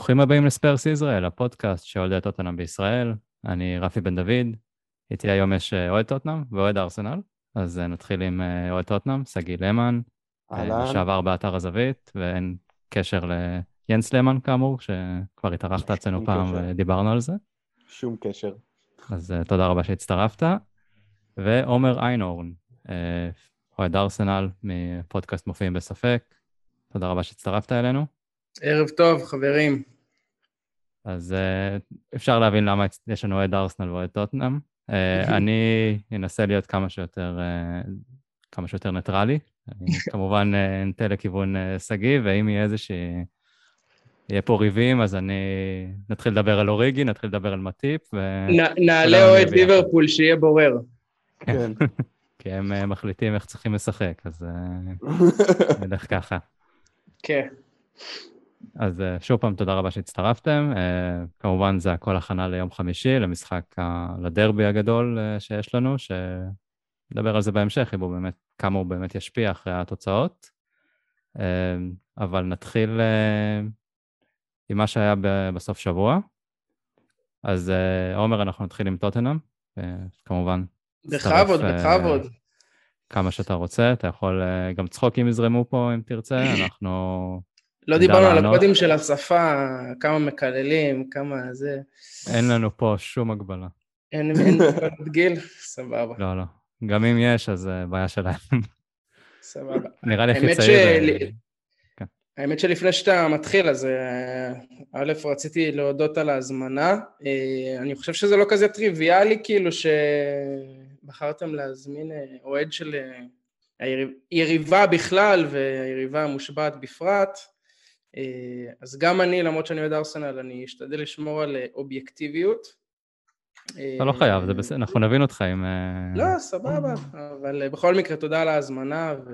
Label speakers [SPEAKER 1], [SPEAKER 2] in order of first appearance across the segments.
[SPEAKER 1] ברוכים הבאים לספרס ישראל, הפודקאסט שאוהדי טוטנאם בישראל. אני רפי בן דוד, איתי היום יש אה, אוהד טוטנאם ואוהד ארסנל, אז אה, נתחיל עם אה, אוהד טוטנאם, שגיא למן, לשעבר באתר הזווית, ואין קשר ליאנס למן כאמור, שכבר התארחת אצלנו פעם ודיברנו על זה.
[SPEAKER 2] שום קשר.
[SPEAKER 1] אז תודה רבה שהצטרפת. ועומר איינהורן, אוהד ארסנל מפודקאסט מופיעים בספק. תודה רבה שהצטרפת אלינו.
[SPEAKER 3] ערב טוב, חברים.
[SPEAKER 1] אז uh, אפשר להבין למה יש לנו אוהד ארסנל ואוהד טוטנאם. Uh, אני אנסה להיות כמה שיותר, uh, כמה שיותר ניטרלי. אני כמובן אנטה לכיוון שגיא, ואם יהיה איזה ש... יהיה פה ריבים, אז אני... נתחיל לדבר על אוריגי, נתחיל לדבר על מטיפ, ו...
[SPEAKER 3] נעלה אוהד ליברפול שיהיה בורר.
[SPEAKER 1] כן. כי הם מחליטים איך צריכים לשחק, אז נלך ככה.
[SPEAKER 3] כן.
[SPEAKER 1] אז אה, שוב פעם, תודה רבה שהצטרפתם. אה, כמובן, זה הכל הכנה ליום חמישי, למשחק, לדרבי הגדול אה, שיש לנו, שנדבר על זה בהמשך, אם הוא באמת, כמה הוא באמת ישפיע אחרי התוצאות. אבל נתחיל עם מה שהיה בסוף שבוע. אז עומר, אנחנו נתחיל עם טוטנאם, כמובן.
[SPEAKER 3] בכבוד, בכבוד.
[SPEAKER 1] כמה שאתה רוצה, אתה יכול, גם צחוקים יזרמו פה אם תרצה, אנחנו
[SPEAKER 3] לא דיברנו על הקודים של השפה, כמה מקללים, כמה זה.
[SPEAKER 1] אין לנו פה שום הגבלה.
[SPEAKER 3] אין מגבלת גיל? סבבה.
[SPEAKER 1] לא, לא. גם אם יש, אז אה, בעיה שלהם.
[SPEAKER 3] סבבה.
[SPEAKER 1] נראה לי הכי צעיר. אה,
[SPEAKER 3] כן. האמת שלפני שאתה מתחיל, אז אה, א', רציתי להודות על ההזמנה. אני חושב שזה לא כזה טריוויאלי, כאילו, שבחרתם להזמין אוהד של היריבה בכלל והיריבה המושבעת בפרט. אה, אז גם אני, למרות שאני אוהד ארסנל, אני אשתדל לשמור על אה, אובייקטיביות.
[SPEAKER 1] אתה לא חייב, זה בסדר, אנחנו נבין אותך אם...
[SPEAKER 3] אה, לא, סבבה, אבל בכל מקרה, תודה על ההזמנה, ו...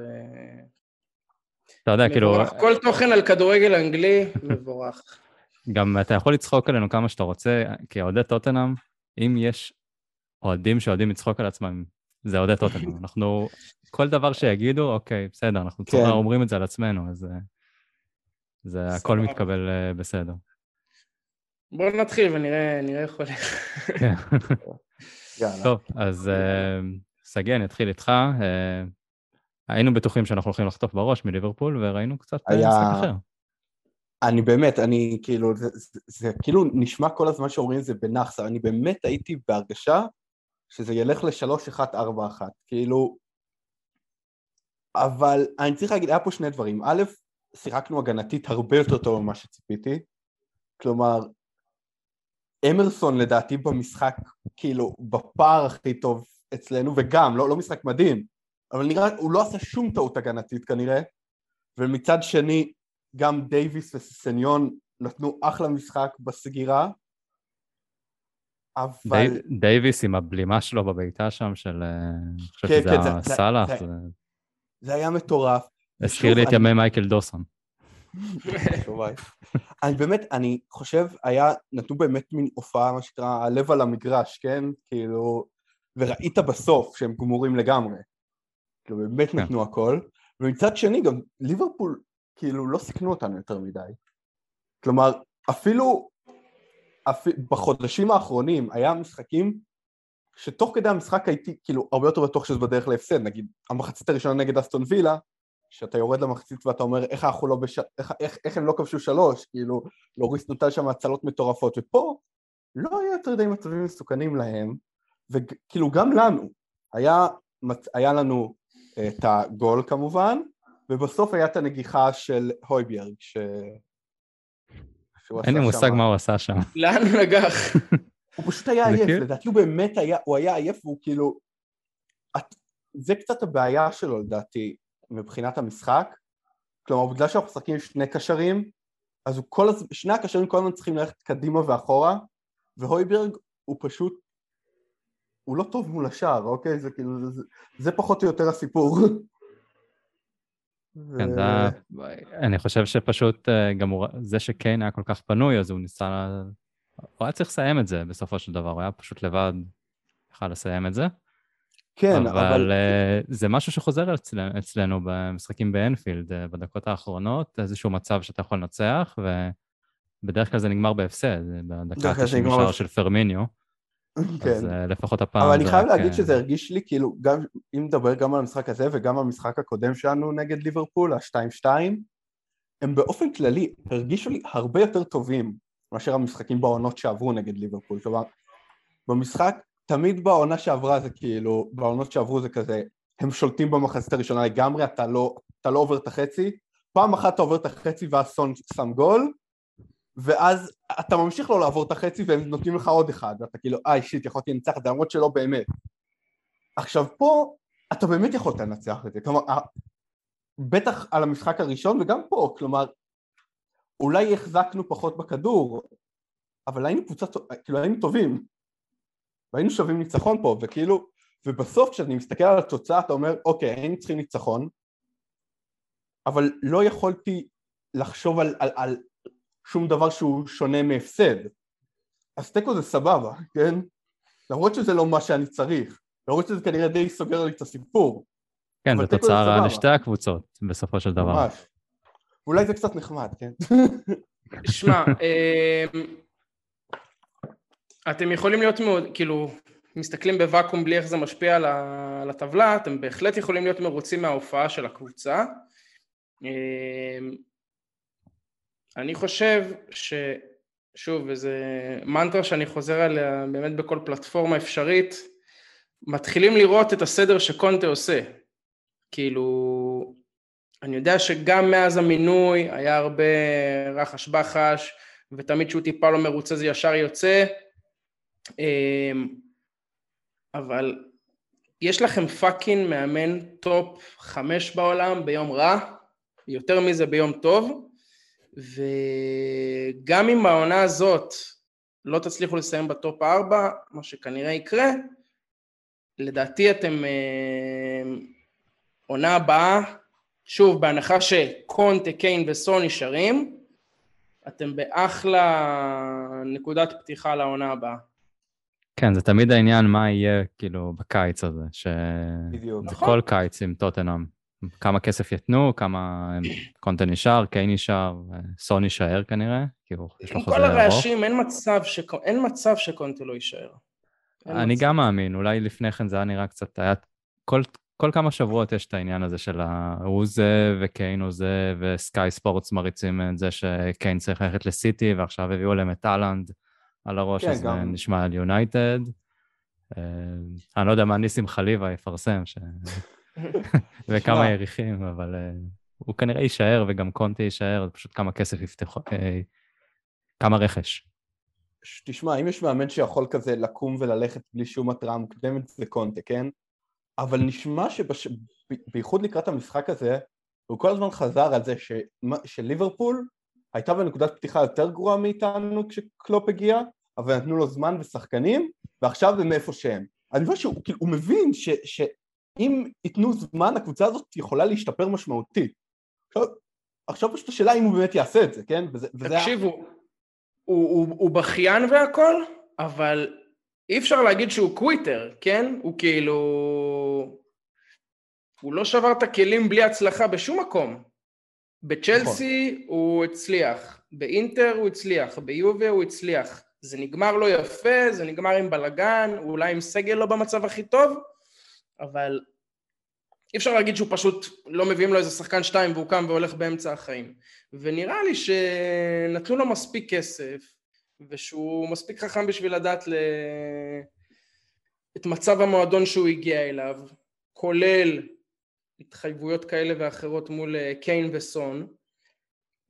[SPEAKER 1] אתה יודע, כאילו...
[SPEAKER 3] כל תוכן על כדורגל אנגלי, מבורך.
[SPEAKER 1] גם אתה יכול לצחוק עלינו כמה שאתה רוצה, כי אוהדי טוטנאם, אם יש אוהדים שאוהדים לצחוק על עצמם, זה אוהדי טוטנאם. אנחנו, כל דבר שיגידו, אוקיי, בסדר, אנחנו כן. אומרים את זה על עצמנו, אז... זה הכל מתקבל אה, בסדר.
[SPEAKER 3] בואו נתחיל ונראה איך הולך. כן.
[SPEAKER 1] טוב, אז אה, שגיא, אני אתחיל איתך. אה, היינו בטוחים שאנחנו הולכים לחטוף בראש מליברפול, וראינו קצת משחק אחר.
[SPEAKER 2] אני באמת, אני כאילו, זה, זה, זה כאילו נשמע כל הזמן שאומרים זה בנאחסה, אני באמת הייתי בהרגשה שזה ילך ל-3-1-4-1, כאילו... אבל אני צריך להגיד, היה פה שני דברים. א', שיחקנו הגנתית הרבה יותר טוב ממה שציפיתי. כלומר, אמרסון לדעתי במשחק, כאילו, בפער הכי טוב אצלנו, וגם, לא, לא משחק מדהים, אבל נראה, הוא לא עשה שום טעות הגנתית כנראה, ומצד שני, גם דייוויס וססניון נתנו אחלה משחק בסגירה,
[SPEAKER 1] אבל... די, דייוויס עם הבלימה שלו בבעיטה שם של... אה, אני חושב כן, שזה כן, היה סאלח. זה, זה...
[SPEAKER 2] זה היה מטורף.
[SPEAKER 1] הזכיר לי את ימי מייקל דוסון.
[SPEAKER 2] אני באמת, אני חושב, היה, נתנו באמת מין הופעה, מה שנקרא, הלב על המגרש, כן? כאילו, וראית בסוף שהם גמורים לגמרי. כאילו, באמת כן. נתנו הכל. ומצד שני, גם ליברפול, כאילו, לא סיכנו אותנו יותר מדי. כלומר, אפילו, אפילו בחודשים האחרונים היה משחקים שתוך כדי המשחק הייתי כאילו הרבה יותר בטוח שזה בדרך להפסד, נגיד המחצית הראשונה נגד אסטון וילה, שאתה יורד למחצית ואתה אומר איך אנחנו לא בש... איך, איך, איך הם לא כבשו שלוש, כאילו לוריס נותן שם הצלות מטורפות, ופה לא היה יותר די מצבים מסוכנים להם, וכאילו גם לנו, היה, היה לנו אה, את הגול כמובן, ובסוף היה את הנגיחה של הויביארג, ש...
[SPEAKER 1] אין לי מושג מה הוא עשה שם.
[SPEAKER 3] לאן הוא נגח?
[SPEAKER 2] הוא פשוט היה עייף, לדעתי הוא באמת היה, הוא היה עייף והוא כאילו... את, זה קצת הבעיה שלו לדעתי מבחינת המשחק, כלומר בגלל שאנחנו משחקים עם שני קשרים, אז כל הזמן, שני הקשרים כל הזמן צריכים ללכת קדימה ואחורה, והויברג הוא פשוט, הוא לא טוב מול השער, אוקיי? זה כאילו, זה, זה פחות או יותר הסיפור.
[SPEAKER 1] כן, זה... אני חושב שפשוט אה, גם הוא, זה שקיין היה כל כך פנוי, אז הוא ניסה הוא היה צריך לסיים את זה בסופו של דבר, הוא היה פשוט לבד, יכל לסיים את זה.
[SPEAKER 2] כן,
[SPEAKER 1] אבל... אבל uh, זה משהו שחוזר אצלנו, אצלנו במשחקים באנפילד, uh, בדקות האחרונות, איזשהו מצב שאתה יכול לנצח, בדרך כלל זה נגמר בהפסד, בדקה ה-90 של פרמיניו. כן. אז לפחות הפעם
[SPEAKER 2] אבל אני חייב להגיד שזה הרגיש לי, כאילו, גם אם נדבר גם על המשחק הזה וגם על המשחק הקודם שלנו נגד ליברפול, ה-2-2, הם באופן כללי הרגישו לי הרבה יותר טובים מאשר המשחקים בעונות שעברו נגד ליברפול. כלומר, במשחק, תמיד בעונה שעברה זה כאילו, בעונות שעברו זה כזה, הם שולטים במחצית הראשונה לגמרי, אתה לא, אתה לא עובר את החצי, פעם אחת אתה עובר את החצי ואז סון שם גול, ואז אתה ממשיך לא לעבור את החצי והם נותנים לך עוד אחד, ואתה כאילו, איי שיט, יכולתי לנצח את זה, למרות שלא באמת. עכשיו פה, אתה באמת יכולת לנצח את זה, כלומר, בטח על המשחק הראשון וגם פה, כלומר, אולי החזקנו פחות בכדור, אבל היינו קבוצה, כאילו היינו טובים, והיינו שווים ניצחון פה, וכאילו, ובסוף כשאני מסתכל על התוצאה אתה אומר, אוקיי, היינו צריכים ניצחון, אבל לא יכולתי לחשוב על, על, על שום דבר שהוא שונה מהפסד. אז תיקו זה סבבה, כן? למרות שזה לא מה שאני צריך, למרות שזה כנראה די סוגר לי את הסיפור.
[SPEAKER 1] כן, זו תוצאה רעה לשתי הקבוצות, בסופו של דבר. ממש.
[SPEAKER 2] אולי זה קצת נחמד, כן?
[SPEAKER 3] שמע, אמ, אתם יכולים להיות מאוד, כאילו, מסתכלים בוואקום בלי איך זה משפיע על הטבלה, אתם בהחלט יכולים להיות מרוצים מההופעה של הקבוצה. אמ, אני חושב ש... שוב, וזו מנטרה שאני חוזר עליה באמת בכל פלטפורמה אפשרית, מתחילים לראות את הסדר שקונטה עושה. כאילו, אני יודע שגם מאז המינוי היה הרבה רחש בחש, ותמיד כשהוא טיפה לא מרוצה זה ישר יוצא, אבל יש לכם fucking מאמן top חמש בעולם ביום רע, יותר מזה ביום טוב, וגם אם בעונה הזאת לא תצליחו לסיים בטופ ארבע, מה שכנראה יקרה, לדעתי אתם אה, עונה הבאה, שוב, בהנחה שקונטה, קיין וסון נשארים, אתם באחלה נקודת פתיחה לעונה הבאה.
[SPEAKER 1] כן, זה תמיד העניין מה יהיה כאילו בקיץ הזה, ש...
[SPEAKER 2] בדיוק.
[SPEAKER 1] זה נכון. כל קיץ עם טוטנאם. כמה כסף יתנו, כמה קונטה נשאר, קיי נשאר, סון יישאר כנראה, כי הוא, יש לו חוזה ארוך.
[SPEAKER 3] עם כל הרעשים, אין מצב, שק... אין מצב שקונטה לא יישאר.
[SPEAKER 1] אני מצב. גם מאמין, אולי לפני כן זה היה נראה קצת, היה כל, כל כמה שבועות יש את העניין הזה של הוא זה וקיין הוא זה, וסקאי ספורטס מריצים את זה שקיין צריך ללכת לסיטי, ועכשיו הביאו להם את טאלנד על הראש, כן, אז גם... נשמע על יונייטד. אה, אני לא יודע מה ניסים חליבה יפרסם, ש... וכמה יריחים, אבל uh, הוא כנראה יישאר, וגם קונטי יישאר, פשוט כמה כסף יפתחו, uh, כמה רכש.
[SPEAKER 2] תשמע, אם יש מאמן שיכול כזה לקום וללכת בלי שום התראה מוקדמת, זה קונטה, כן? אבל נשמע שבייחוד שבש... לקראת המשחק הזה, הוא כל הזמן חזר על זה ש... שליברפול הייתה בנקודת פתיחה יותר גרועה מאיתנו כשקלופ הגיע, אבל נתנו לו זמן ושחקנים, ועכשיו הם איפה שהם. אני חושב שהוא כאילו, מבין ש, ש, אם ייתנו זמן, הקבוצה הזאת יכולה להשתפר משמעותית. עכשיו, עכשיו פשוט השאלה אם הוא באמת יעשה את זה, כן?
[SPEAKER 3] וזה, תקשיבו, וזה... הוא, הוא, הוא בכיין והכל, אבל אי אפשר להגיד שהוא קוויטר, כן? הוא כאילו... הוא לא שבר את הכלים בלי הצלחה בשום מקום. בצ'לסי נכון. הוא הצליח, באינטר הוא הצליח, ביובה הוא הצליח. זה נגמר לא יפה, זה נגמר עם בלאגן, אולי עם סגל לא במצב הכי טוב, אבל אי אפשר להגיד שהוא פשוט לא מביאים לו איזה שחקן שתיים והוא קם והולך באמצע החיים. ונראה לי שנתנו לו מספיק כסף, ושהוא מספיק חכם בשביל לדעת ל... את מצב המועדון שהוא הגיע אליו, כולל התחייבויות כאלה ואחרות מול אה, קיין וסון,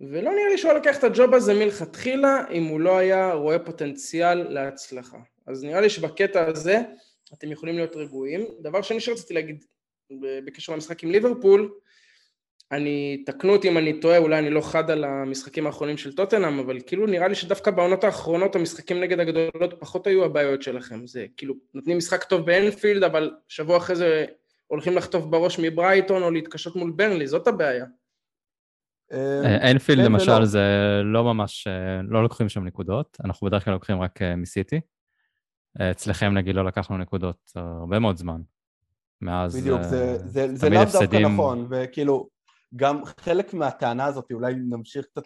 [SPEAKER 3] ולא נראה לי שהוא היה לוקח את הג'וב הזה מלכתחילה אם הוא לא היה רואה פוטנציאל להצלחה. אז נראה לי שבקטע הזה אתם יכולים להיות רגועים. דבר שני שרציתי להגיד בקשר למשחק עם ליברפול, אני, תקנו אותי אם אני טועה, אולי אני לא חד על המשחקים האחרונים של טוטנאם, אבל כאילו נראה לי שדווקא בעונות האחרונות המשחקים נגד הגדולות פחות היו הבעיות שלכם. זה כאילו, נותנים משחק טוב באנפילד, אבל שבוע אחרי זה הולכים לחטוף בראש מברייטון או להתקשות מול ברנלי, זאת הבעיה.
[SPEAKER 1] אנפילד כן למשל זה לא ממש, אה, לא לוקחים שם נקודות, אנחנו בדרך כלל לוקחים רק אה, מסיטי. אצלכם נגיד לא לקחנו נקודות הרבה מאוד זמן. מאז...
[SPEAKER 2] בדיוק, זה, זה, זה לאו דווקא נכון, וכאילו, גם חלק מהטענה הזאת, אולי נמשיך קצת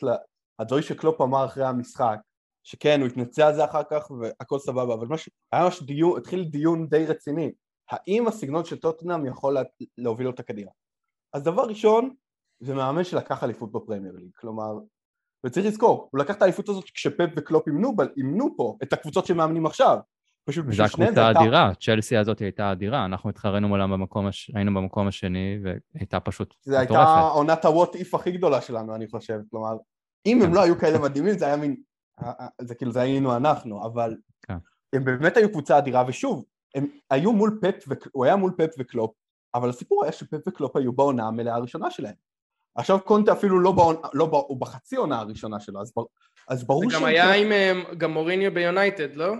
[SPEAKER 2] הדברים שקלופ אמר אחרי המשחק, שכן, הוא התנצל על זה אחר כך והכל סבבה, אבל מש... היה ממש דיון, התחיל דיון די רציני, האם הסגנון של טוטנאם יכול לה... להוביל אותה קדימה? אז דבר ראשון, זה מאמן שלקח אליפות בפרמייר ליג, כלומר, וצריך לזכור, הוא לקח את האליפות הזאת כשפפ וקלופ אימנו, אימנו פה את הקבוצות שמאמנים עכשיו.
[SPEAKER 1] פשוט זו הקבוצה אדירה, צ'לסי הזאת הייתה אדירה, אנחנו התחרנו מולם במקום, הש... היינו במקום השני והייתה פשוט מטורפת.
[SPEAKER 2] זו הייתה עונת הוואט איף הכי גדולה שלנו, אני חושב, כלומר, אם הם לא היו כאלה מדהימים, זה היה מין, זה כאילו, זה היינו אנחנו, אבל כן. הם באמת היו קבוצה אדירה, ושוב, הם היו מול פפ, הוא היה מול פפ וקלופ, אבל הסיפור היה שפפ וקלופ היו בעונה המלאה הראשונה שלהם. עכשיו קונטה אפילו לא, בעונה, לא בא, הוא בחצי עונה הראשונה שלו, אז, בר, אז ברור
[SPEAKER 3] ש... זה גם היה עם אה, גם מוריניו ביונייטד, לא?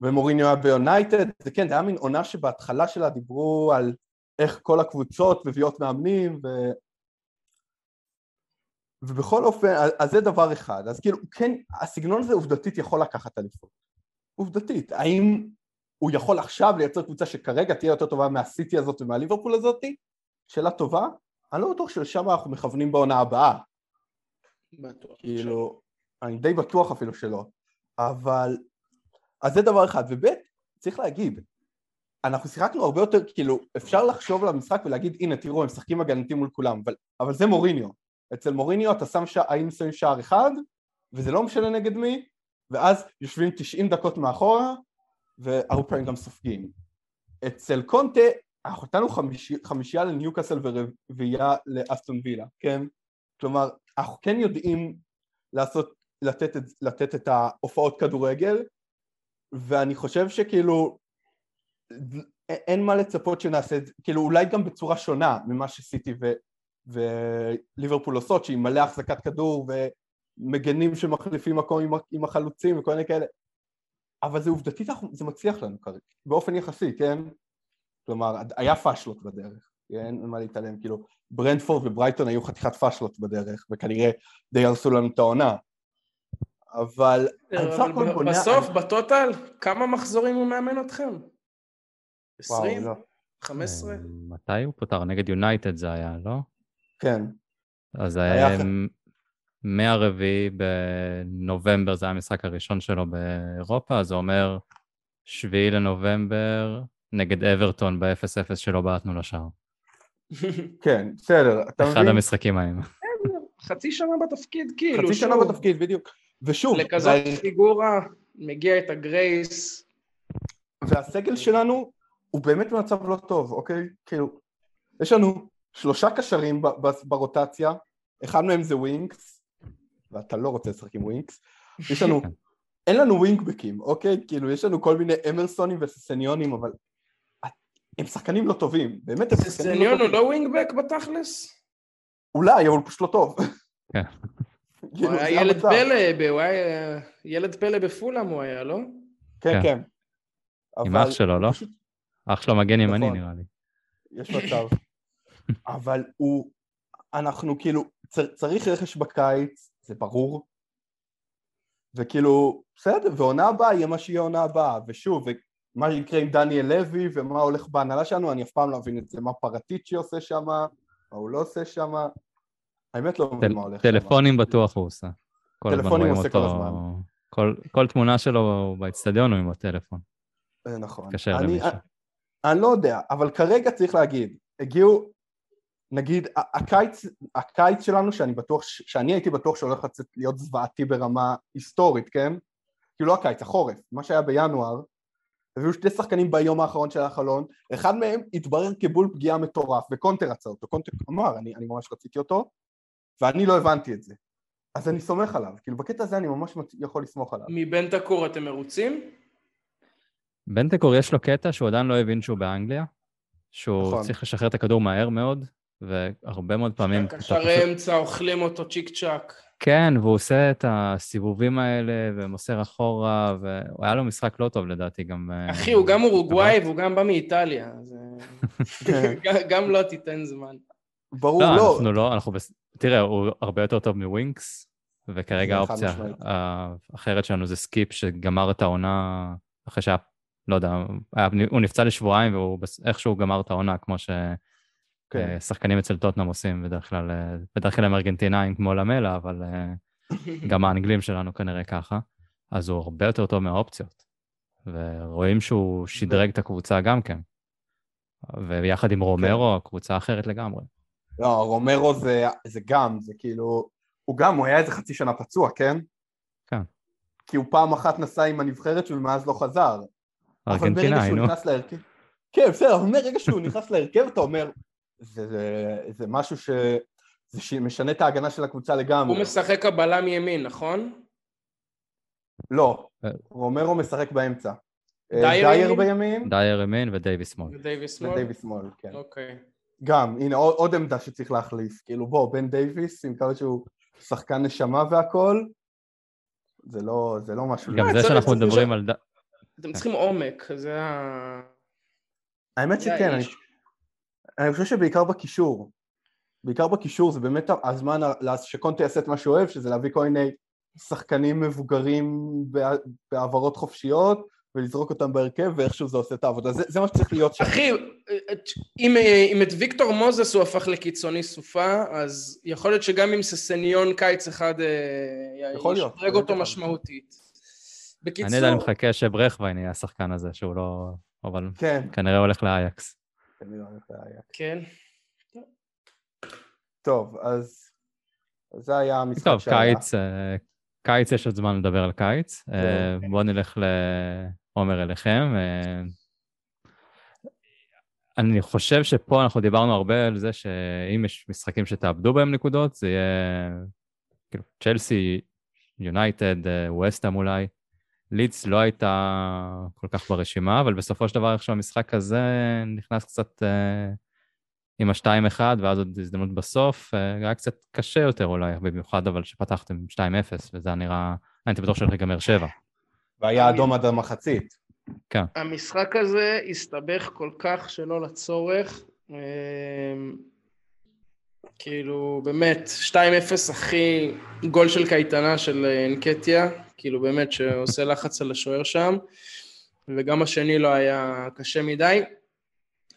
[SPEAKER 2] ומוריניו היה ביונייטד, זה כן, זה היה מין עונה שבהתחלה שלה דיברו על איך כל הקבוצות מביאות מאמנים, ו... ובכל אופן, אז זה דבר אחד, אז כאילו, כן, הסגנון הזה עובדתית יכול לקחת אליפות. עובדתית, האם הוא יכול עכשיו לייצר קבוצה שכרגע תהיה יותר טובה מהסיטי הזאת ומהליברפול הזאתי? שאלה טובה, אני לא בטוח שלשם אנחנו מכוונים בעונה הבאה.
[SPEAKER 3] בטוח.
[SPEAKER 2] כאילו, אני די בטוח אפילו שלא, אבל, אז זה דבר אחד, וב' צריך להגיד, אנחנו שיחקנו הרבה יותר, כאילו, אפשר לחשוב על המשחק ולהגיד, הנה תראו, הם משחקים הגנתי מול כולם, אבל, אבל זה מוריניו. אצל מוריניו אתה שם שער, היינו שמים שער אחד, וזה לא משנה נגד מי, ואז יושבים 90 דקות מאחורה, והרבה פעמים גם סופגים. אצל קונטה אנחנו נתנו חמיש, חמישייה לניוקאסל ורביעייה לאסטון וילה, כן? כלומר, אנחנו כן יודעים לעשות, לתת, לתת את ההופעות כדורגל, ואני חושב שכאילו אין מה לצפות שנעשה את זה, כאילו אולי גם בצורה שונה ממה שסיטי ו, וליברפול עושות, שהיא מלא החזקת כדור ומגנים שמחליפים מקום עם, עם החלוצים וכל מיני כאלה, אבל זה עובדתית, זה מצליח לנו כרגע, באופן יחסי, כן? כלומר, היה פאשלות בדרך, אין מה להתעלם, כאילו, ברנדפורד וברייטון היו חתיכת פאשלות בדרך, וכנראה די הרסו לנו את העונה. אבל...
[SPEAKER 3] בסוף, בטוטל, כמה מחזורים הוא מאמן אתכם? 20? 15? לא.
[SPEAKER 1] מתי הוא פוטר? נגד יונייטד זה היה, לא?
[SPEAKER 2] כן.
[SPEAKER 1] אז זה היה מהרביעי בנובמבר, זה היה המשחק הראשון שלו באירופה, אז זה אומר שביעי לנובמבר, נגד אברטון ב-0-0 שלא בעטנו לשער.
[SPEAKER 2] כן, בסדר, אתה
[SPEAKER 1] מבין? אחד המשחקים ההם.
[SPEAKER 3] חצי שנה בתפקיד, כאילו,
[SPEAKER 2] חצי שנה בתפקיד, בדיוק. ושוב...
[SPEAKER 3] לכזאת פיגורה, מגיע את ה grace.
[SPEAKER 2] והסגל שלנו הוא באמת במצב לא טוב, אוקיי? כאילו, יש לנו שלושה קשרים ברוטציה, אחד מהם זה ווינקס, ואתה לא רוצה לשחק עם ווינקס, יש לנו, אין לנו wingback ים, אוקיי? כאילו, יש לנו כל מיני אמרסונים וססניונים, אבל הם שחקנים לא טובים, באמת הם שחקנים לא טובים.
[SPEAKER 3] ססניון הוא לא wingback בתכלס?
[SPEAKER 2] אולי, אבל הוא פשוט לא טוב.
[SPEAKER 1] כן.
[SPEAKER 3] הוא היה ילד פלא, הוא היה ילד פלא בפולאם הוא היה, לא?
[SPEAKER 2] כן, כן. כן.
[SPEAKER 1] עם אח שלו, לא? אח שלו מגן ימני נכון. נראה לי.
[SPEAKER 2] יש מצב. אבל הוא, אנחנו כאילו, צריך רכש בקיץ, זה ברור. וכאילו, בסדר, ועונה הבאה יהיה מה שיהיה עונה הבאה, ושוב, מה יקרה עם דניאל לוי ומה הולך בהנהלה שלנו, אני אף פעם לא מבין את זה, מה פרטיצ'י עושה שם, מה הוא לא עושה שם, האמת לא מבין מה הולך
[SPEAKER 1] שם. טלפונים בטוח הוא עושה.
[SPEAKER 2] טלפונים עושה כל הזמן.
[SPEAKER 1] כל, תמונה שלו באצטדיון הוא עם הטלפון.
[SPEAKER 2] אה, נכון.
[SPEAKER 1] מתקשר למישהו.
[SPEAKER 2] אני, אני לא יודע, אבל כרגע צריך להגיד, הגיעו, נגיד, הקיץ, הקיץ שלנו, שאני בטוח, שאני הייתי בטוח שהולך להיות זוועתי ברמה היסטורית, כן? כאילו לא הקיץ, החורף, מה שהיה בינואר, הביאו שני שחקנים ביום האחרון של החלון, אחד מהם התברר כבול פגיעה מטורף, וקונטה רצה אותו, קונטה אמר, אני, אני ממש רציתי אותו, ואני לא הבנתי את זה. אז אני סומך עליו, כאילו בקטע הזה אני ממש יכול לסמוך עליו.
[SPEAKER 3] מבנטנקור אתם מרוצים?
[SPEAKER 1] בנטנקור יש לו קטע שהוא עדיין לא הבין שהוא באנגליה, שהוא נכון. צריך לשחרר את הכדור מהר מאוד, והרבה מאוד פעמים...
[SPEAKER 3] קשרי אמצע אוכלים אותו צ'יק צ'אק.
[SPEAKER 1] כן, והוא עושה את הסיבובים האלה ומוסר אחורה, והיה לו משחק לא טוב לדעתי גם...
[SPEAKER 3] אה, אחי, הוא גם אורוגוואי והוא גם בא מאיטליה, אז אה, גם לא תיתן זמן.
[SPEAKER 2] ברור, לא.
[SPEAKER 1] לא, אנחנו לא, אנחנו... תראה, הוא הרבה יותר טוב מווינקס, וכרגע האופציה האחרת שלנו זה סקיפ שגמר את העונה אחרי שהיה, לא יודע, הוא נפצע לשבועיים והוא איכשהו גמר את העונה כמו ש... כן. שחקנים אצל טוטנאם עושים בדרך כלל, בדרך כלל הם ארגנטינאים כמו למלה, אבל גם האנגלים שלנו כנראה ככה, אז הוא הרבה יותר טוב מהאופציות. ורואים שהוא שדרג את הקבוצה גם כן. ויחד עם רומרו, כן. קבוצה אחרת לגמרי.
[SPEAKER 2] לא, רומרו זה, זה גם, זה כאילו... הוא גם, הוא היה איזה חצי שנה פצוע, כן?
[SPEAKER 1] כן.
[SPEAKER 2] כי הוא פעם אחת נסע עם הנבחרת שלו ומאז לא חזר.
[SPEAKER 1] ארגנטינאי, נו.
[SPEAKER 2] להרכב... כן, בסדר, אבל מרגע שהוא נכנס להרכב אתה אומר, זה, זה, זה משהו ש... זה משנה את ההגנה של הקבוצה לגמרי.
[SPEAKER 3] הוא משחק הבלם ימין, נכון?
[SPEAKER 2] לא, אה. רומרו משחק באמצע.
[SPEAKER 3] אה, דייר, דייר
[SPEAKER 1] בימין? דייר ימין ודייוויס שמאל.
[SPEAKER 3] ודייוויס שמאל?
[SPEAKER 2] ודייוויס שמאל, כן.
[SPEAKER 3] אוקיי.
[SPEAKER 2] גם, הנה עוד, עוד עמדה שצריך להחליף. כאילו בוא, בן דייוויס, עם כמה שהוא שחקן נשמה והכל, זה לא, זה לא משהו...
[SPEAKER 1] גם זה שאנחנו מדברים על...
[SPEAKER 3] אתם צריכים עומק, זה ה...
[SPEAKER 2] האמת שכן, אני, אני חושב שבעיקר בקישור. בעיקר בקישור זה באמת הזמן שקונטה יעשה את מה שהוא אוהב, שזה להביא כל מיני שחקנים מבוגרים בהעברות חופשיות ולזרוק אותם בהרכב ואיכשהו זה עושה את העבודה, זה, זה מה שצריך להיות
[SPEAKER 3] שם. אחי, אם, אם את ויקטור מוזס הוא הפך לקיצוני סופה, אז יכול להיות שגם אם ססניון קיץ אחד אה, ישדרג אותו משמעותית.
[SPEAKER 1] בקיצור... אני עדיין מחכה שברכווין יהיה השחקן הזה, שהוא לא... אבל כן. כנראה הולך לאייקס.
[SPEAKER 2] כנראה הולך לאייקס.
[SPEAKER 3] כן.
[SPEAKER 2] טוב, אז זה היה המשחק שהיה.
[SPEAKER 1] טוב, קיץ, אה, קיץ יש עוד זמן לדבר על קיץ. אה, בואו נלך לעומר אליכם. אה, אני חושב שפה אנחנו דיברנו הרבה על זה שאם יש משחקים שתאבדו בהם נקודות, זה יהיה כאילו צ'לסי, יונייטד, ווסטהאם אולי. לידס לא הייתה כל כך ברשימה, אבל בסופו של דבר איכשהו המשחק הזה נכנס קצת אה, עם ה-2-1, ואז עוד הזדמנות בסוף, אה, היה קצת קשה יותר אולי, במיוחד אבל שפתחתם 2-0, וזה היה נראה, אני הייתי בטוח שהולך להיגמר 7.
[SPEAKER 2] והיה אדום עד המחצית.
[SPEAKER 1] כן.
[SPEAKER 3] המשחק הזה הסתבך כל כך שלא לצורך. אה, כאילו, באמת, 2-0 הכי גול של קייטנה של אה, אנקטיה, כאילו באמת שעושה לחץ על השוער שם, וגם השני לא היה קשה מדי.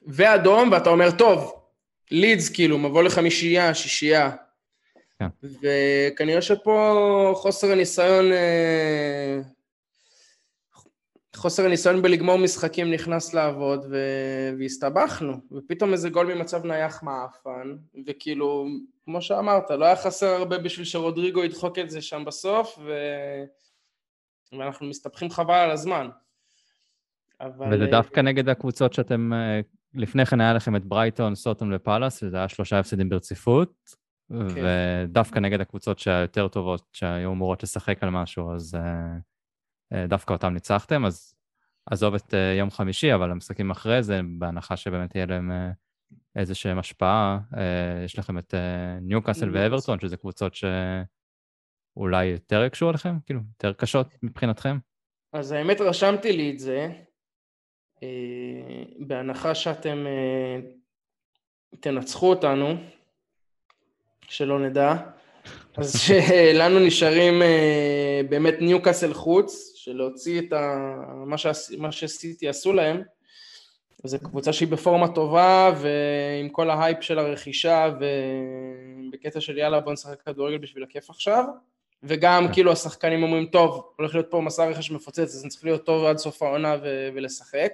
[SPEAKER 3] ואדום, ואתה אומר, טוב, לידס כאילו, מבוא לחמישייה, שישייה.
[SPEAKER 1] כן.
[SPEAKER 3] וכנראה שפה חוסר הניסיון, אה, חוסר הניסיון בלגמור משחקים נכנס לעבוד ו... והסתבכנו, ופתאום איזה גול ממצב נייח מעפן, וכאילו, כמו שאמרת, לא היה חסר הרבה בשביל שרודריגו ידחוק את זה שם בסוף, ו... ואנחנו מסתבכים חבל על הזמן.
[SPEAKER 1] אבל... וזה דווקא נגד הקבוצות שאתם אה, לפני כן היה לכם את ברייטון, סוטון ופאלאס, וזה היה שלושה הפסדים ברציפות, okay. כן. ודווקא נגד הקבוצות שהיותר טובות, שהיו אמורות לשחק על משהו, אז uh, דווקא אותם ניצחתם, אז עזוב את יום חמישי, אבל המשחקים אחרי זה, בהנחה שבאמת יהיה להם איזה שהם השפעה, יש לכם את ניוקאסל uh, ואברטון, שזה קבוצות שאולי יותר יקשו עליכם, כאילו, יותר קשות מבחינתכם?
[SPEAKER 3] אז האמת רשמתי לי את זה, אה, בהנחה שאתם אה, תנצחו אותנו, שלא נדע, אז שלנו נשארים אה, באמת ניוקאסל חוץ, שלהוציא את ה... מה, שעש... מה שסיטי עשו להם, זו קבוצה שהיא בפורמה טובה ועם כל ההייפ של הרכישה ובקטע של יאללה בוא נשחק כדורגל בשביל הכיף עכשיו וגם כן. כאילו השחקנים אומרים טוב הולך להיות פה מסע רכש מפוצץ אז אני צריך להיות טוב עד סוף העונה ו- ולשחק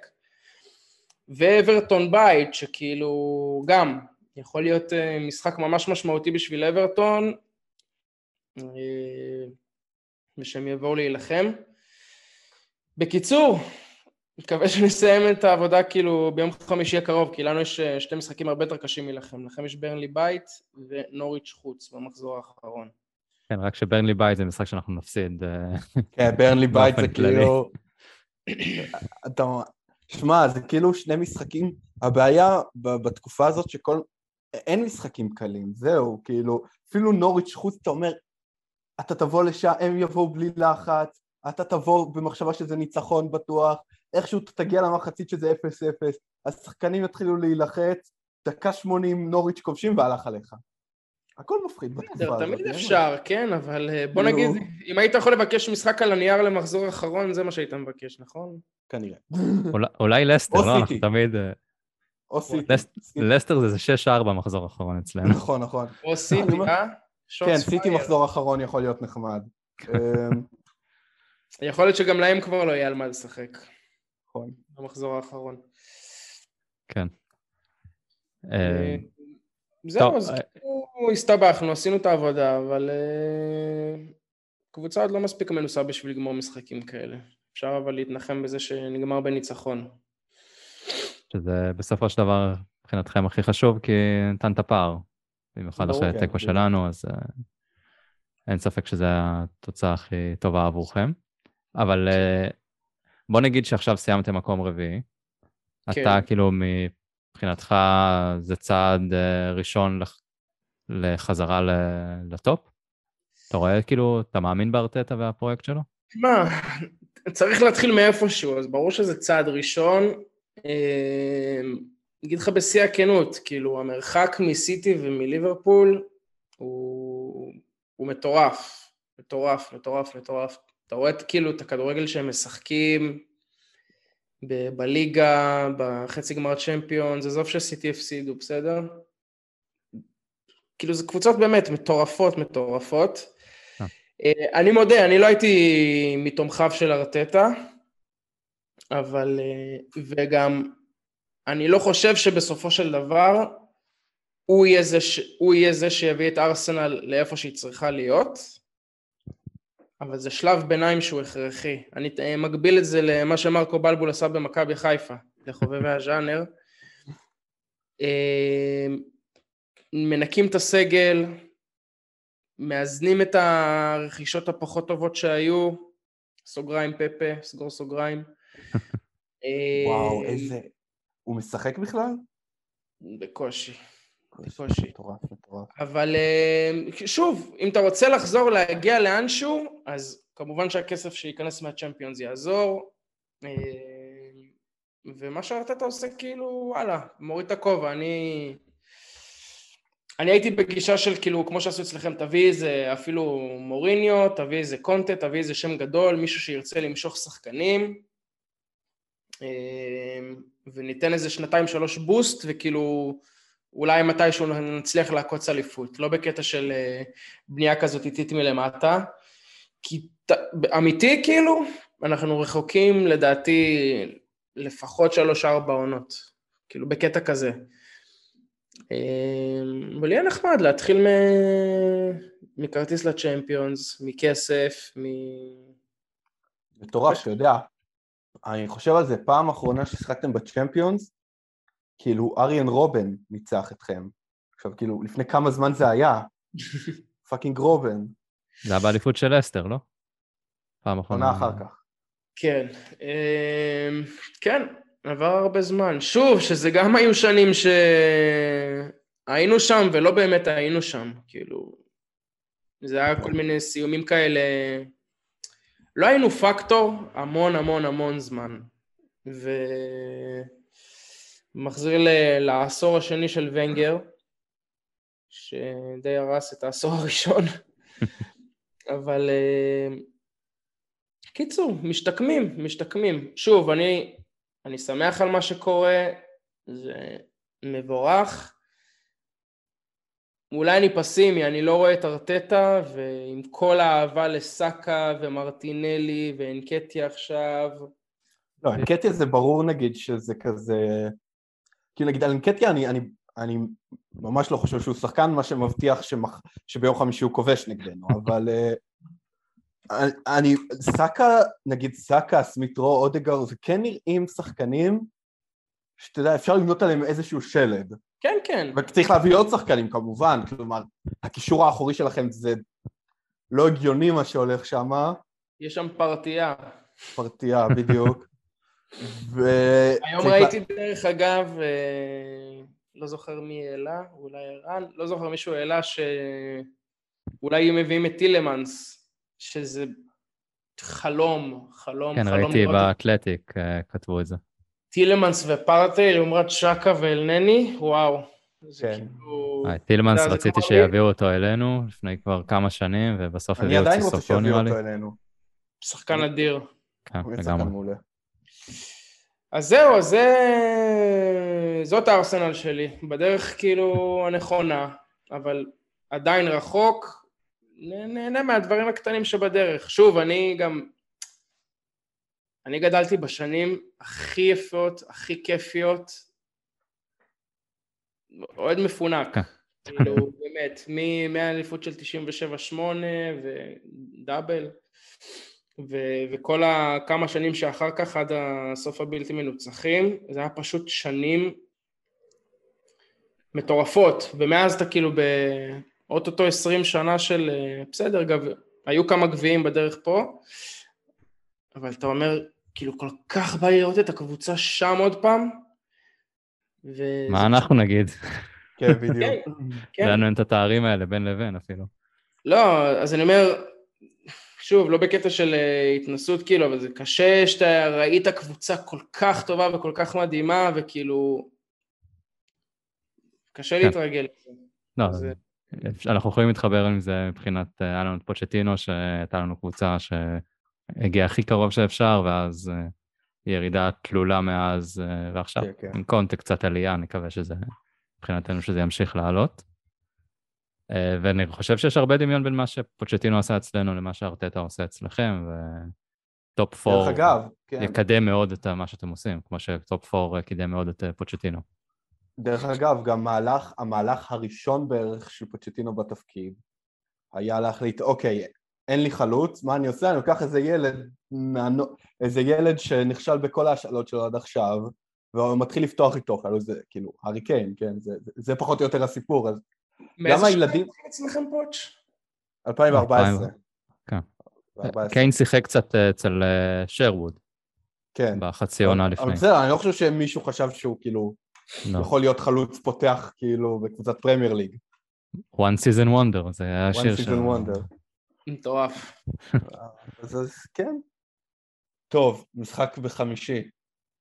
[SPEAKER 3] ואברטון בית, שכאילו גם יכול להיות אה, משחק ממש משמעותי בשביל אברטון, אה, ושהם יבואו להילחם. בקיצור, מקווה שנסיים את העבודה כאילו ביום חמישי הקרוב, כי לנו יש אה, שתי משחקים הרבה יותר קשים מלכם. לכם יש ברנלי בית ונוריץ' חוץ במחזור האחרון.
[SPEAKER 1] כן, רק שברנלי בית זה משחק שאנחנו נפסיד.
[SPEAKER 2] כן, ברנלי בית זה כאילו... שמע, זה כאילו שני משחקים, הבעיה בתקופה הזאת שכל... אין משחקים קלים, זהו, כאילו, אפילו נוריץ' חוץ, אתה אומר, אתה תבוא לשם, הם יבואו בלי לחץ, אתה תבוא במחשבה שזה ניצחון בטוח, איכשהו אתה תגיע למחצית שזה 0-0, השחקנים יתחילו להילחץ, דקה 80 נוריץ' כובשים והלך עליך. הכל מפחיד בתקופה הזאת.
[SPEAKER 3] תמיד אפשר, כן, אבל אה, בוא נגיד, אם היית יכול לבקש משחק על הנייר למחזור האחרון, זה מה שהיית מבקש, נכון?
[SPEAKER 2] כנראה.
[SPEAKER 1] אולי לסטר, לא? אנחנו תמיד... אה, או סיטי. לסטר זה 6-4 מחזור האחרון אצלנו.
[SPEAKER 2] נכון, נכון.
[SPEAKER 3] או סיטי, אה?
[SPEAKER 2] כן, סיטי מחזור אחרון יכול להיות נחמד. אמ,
[SPEAKER 3] יכול להיות שגם להם כבר לא יהיה על מה לשחק.
[SPEAKER 2] נכון.
[SPEAKER 3] במחזור האחרון.
[SPEAKER 1] כן.
[SPEAKER 3] אה, זהו, אז כאילו הסתבכנו, עשינו את העבודה, אבל קבוצה עוד לא מספיק מנוסה בשביל לגמור משחקים כאלה. אפשר אבל להתנחם בזה שנגמר בניצחון.
[SPEAKER 1] שזה בסופו של דבר מבחינתכם הכי חשוב, כי נתן את הפער. במיוחד אחרי התיקו כן, שלנו, אז uh, אין ספק שזו התוצאה הכי טובה עבורכם. אבל בוא נגיד שעכשיו סיימתם מקום רביעי. כן. אתה כאילו מבחינתך זה צעד uh, ראשון לח... לחזרה לטופ? אתה רואה כאילו, אתה מאמין בארטטה והפרויקט שלו?
[SPEAKER 3] מה, צריך להתחיל מאיפשהו, אז ברור שזה צעד ראשון. אני אגיד לך בשיא הכנות, כאילו המרחק מסיטי ומליברפול הוא, הוא מטורף, מטורף, מטורף, מטורף. אתה רואה כאילו את הכדורגל שהם משחקים ב- בליגה, בחצי גמר צ'מפיונס, עזוב שסיטי הפסידו, בסדר? כאילו זה קבוצות באמת מטורפות, מטורפות. אה, אני מודה, אני לא הייתי מתומכיו של ארטטה, אבל, אה, וגם, אני לא חושב שבסופו של דבר הוא יהיה זה, ש... הוא יהיה זה שיביא את ארסנל לאיפה שהיא צריכה להיות, אבל זה שלב ביניים שהוא הכרחי. אני אה, מגביל את זה למה שמרקו בלבול עשה במכבי חיפה, לחובבי הז'אנר. מנקים את הסגל, מאזנים את הרכישות הפחות טובות שהיו, סוגריים פפה, סגור סוגריים.
[SPEAKER 2] וואו, אה, איזה... הוא משחק בכלל?
[SPEAKER 3] בקושי. בקושי. מטורף, מטורף. אבל אה, שוב, אם אתה רוצה לחזור להגיע לאנשהו, אז כמובן שהכסף שייכנס מהצ'מפיונס יעזור. אה, ומה שארטטה עושה כאילו, וואלה, מוריד את הכובע, אני... אני הייתי בגישה של כאילו, כמו שעשו אצלכם, תביא איזה אפילו מוריניו, תביא איזה קונטה, תביא איזה שם גדול, מישהו שירצה למשוך שחקנים, אמ, וניתן איזה שנתיים שלוש בוסט, וכאילו אולי מתישהו נצליח לעקוץ אליפות, לא בקטע של אה, בנייה כזאת איטית מלמטה, כי אמיתי כאילו, אנחנו רחוקים לדעתי לפחות שלוש-ארבע עונות, כאילו בקטע כזה. אמ, אבל יהיה נחמד להתחיל מ... מכרטיס לצ'מפיונס, מכסף, מ...
[SPEAKER 2] מטורף, אתה יודע, אני חושב על זה, פעם אחרונה ששיחקתם בצ'מפיונס, כאילו אריאן רובן ניצח אתכם. עכשיו, כאילו, לפני כמה זמן זה היה? fucking רובן.
[SPEAKER 1] זה היה באליפות של לסטר, לא? פעם אחרונה.
[SPEAKER 2] אחר כך.
[SPEAKER 3] כן. אמ, כן, עבר הרבה זמן. שוב, שזה גם היו שנים שהיינו שם ולא באמת היינו שם, כאילו... זה היה כל מיני סיומים כאלה... לא היינו פקטור המון המון המון זמן. ומחזיר לעשור השני של ונגר, שדי הרס את העשור הראשון. אבל... אה, קיצור, משתקמים, משתקמים. שוב, אני אני שמח על מה שקורה, זה מבורך. אולי אני פסימי, אני לא רואה את ארטטה, ועם כל האהבה לסאקה ומרטינלי ואנקטיה עכשיו.
[SPEAKER 2] לא, אנקטיה זה ברור נגיד שזה כזה... כאילו נגיד על אנקטיה אני, אני, אני ממש לא חושב שהוא שחקן, מה שמבטיח שמח... שביום חמישי הוא כובש נגדנו, אבל אה, אני, סאקה, נגיד סאקה, סמיטרו, אודגר, זה כן נראים שחקנים שאתה יודע, אפשר לבנות עליהם איזשהו שלד.
[SPEAKER 3] כן, כן.
[SPEAKER 2] וצריך להביא עוד שחקנים כמובן, כלומר, הקישור האחורי שלכם זה לא הגיוני מה שהולך שם.
[SPEAKER 3] יש שם פרטייה.
[SPEAKER 2] פרטייה, בדיוק.
[SPEAKER 3] ו... היום ראיתי. דרך אגב, אה, לא זוכר מי העלה, אולי ערן, לא זוכר מישהו העלה שאולי הם מביאים את טילמנס שזה חלום, חלום,
[SPEAKER 1] כן,
[SPEAKER 3] חלום.
[SPEAKER 1] כן, ראיתי באתלטיק, אה, כתבו את זה.
[SPEAKER 3] טילמנס ופרטי לעומת שקה ואלנני, וואו.
[SPEAKER 1] כן. כאילו... אה, טילמנס רציתי שיביאו אותו אלינו לפני כבר כמה שנים, ובסוף הביאו את סיסופו נראה לי.
[SPEAKER 3] שחקן אדיר.
[SPEAKER 1] כן, לגמרי.
[SPEAKER 3] אז זהו, אז זה... זאת הארסנל שלי, בדרך כאילו הנכונה, אבל עדיין רחוק, נהנה מהדברים הקטנים שבדרך. שוב, אני גם... אני גדלתי בשנים הכי יפות, הכי כיפיות, אוהד מפונק. כן. כאילו, באמת, מהאליפות של 97-8 ודאבל, ו- וכל הכמה שנים שאחר כך עד הסוף הבלתי מנוצחים, זה היה פשוט שנים מטורפות, ומאז אתה כאילו באוטוטו 20 שנה של בסדר, גב... היו כמה גביעים בדרך פה, אבל אתה אומר, כאילו כל כך בא לי לראות את הקבוצה שם עוד פעם.
[SPEAKER 1] ו... מה אנחנו נגיד?
[SPEAKER 2] כן, בדיוק.
[SPEAKER 1] כן. לנו אין את התארים האלה בין לבין אפילו.
[SPEAKER 3] לא, אז אני אומר, שוב, לא בקטע של אה, התנסות כאילו, אבל זה קשה שאתה ראית קבוצה כל כך טובה וכל כך מדהימה, וכאילו... קשה כן. להתרגל.
[SPEAKER 1] לא, זה... אנחנו יכולים להתחבר עם זה מבחינת, אה, היה לנו את פוצ'טינו, שהייתה לנו קבוצה שהגיעה הכי קרוב שאפשר, ואז אה, ירידה תלולה מאז, ועכשיו כן, כן. עם קונטה קצת עלייה, נקווה שזה, מבחינתנו שזה ימשיך לעלות. אה, ואני חושב שיש הרבה דמיון בין מה שפוצ'טינו עשה אצלנו למה שארטטה עושה אצלכם, וטופ פור כן. יקדם מאוד את מה שאתם עושים, כמו שטופ פור קידם מאוד את אה, פוצ'טינו.
[SPEAKER 2] דרך אגב, גם מהלך, המהלך הראשון בערך של פוצ'טינו בתפקיד היה להחליט, אוקיי, אין לי חלוץ, מה אני עושה? אני לוקח איזה ילד, איזה ילד שנכשל בכל ההשאלות שלו עד עכשיו, והוא מתחיל לפתוח איתו, כאילו זה, כאילו, הארי קיין, כן, זה, זה, זה פחות או יותר הסיפור, אז
[SPEAKER 3] גם הילדים... מאיזה שנה אצלכם פוטש?
[SPEAKER 2] 2014.
[SPEAKER 1] כן. קיין שיחק קצת אה, אצל אה, שרווד.
[SPEAKER 2] כן.
[SPEAKER 1] בחצי עונה לפני.
[SPEAKER 2] אבל בסדר, אני לא חושב שמישהו חשב שהוא כאילו לא. יכול להיות חלוץ פותח כאילו בקבוצת פרמייר ליג.
[SPEAKER 1] One Season Wonder, זה היה השיר
[SPEAKER 2] שלו. One Season Wonder.
[SPEAKER 3] מטורף.
[SPEAKER 2] אז כן. טוב, משחק בחמישי.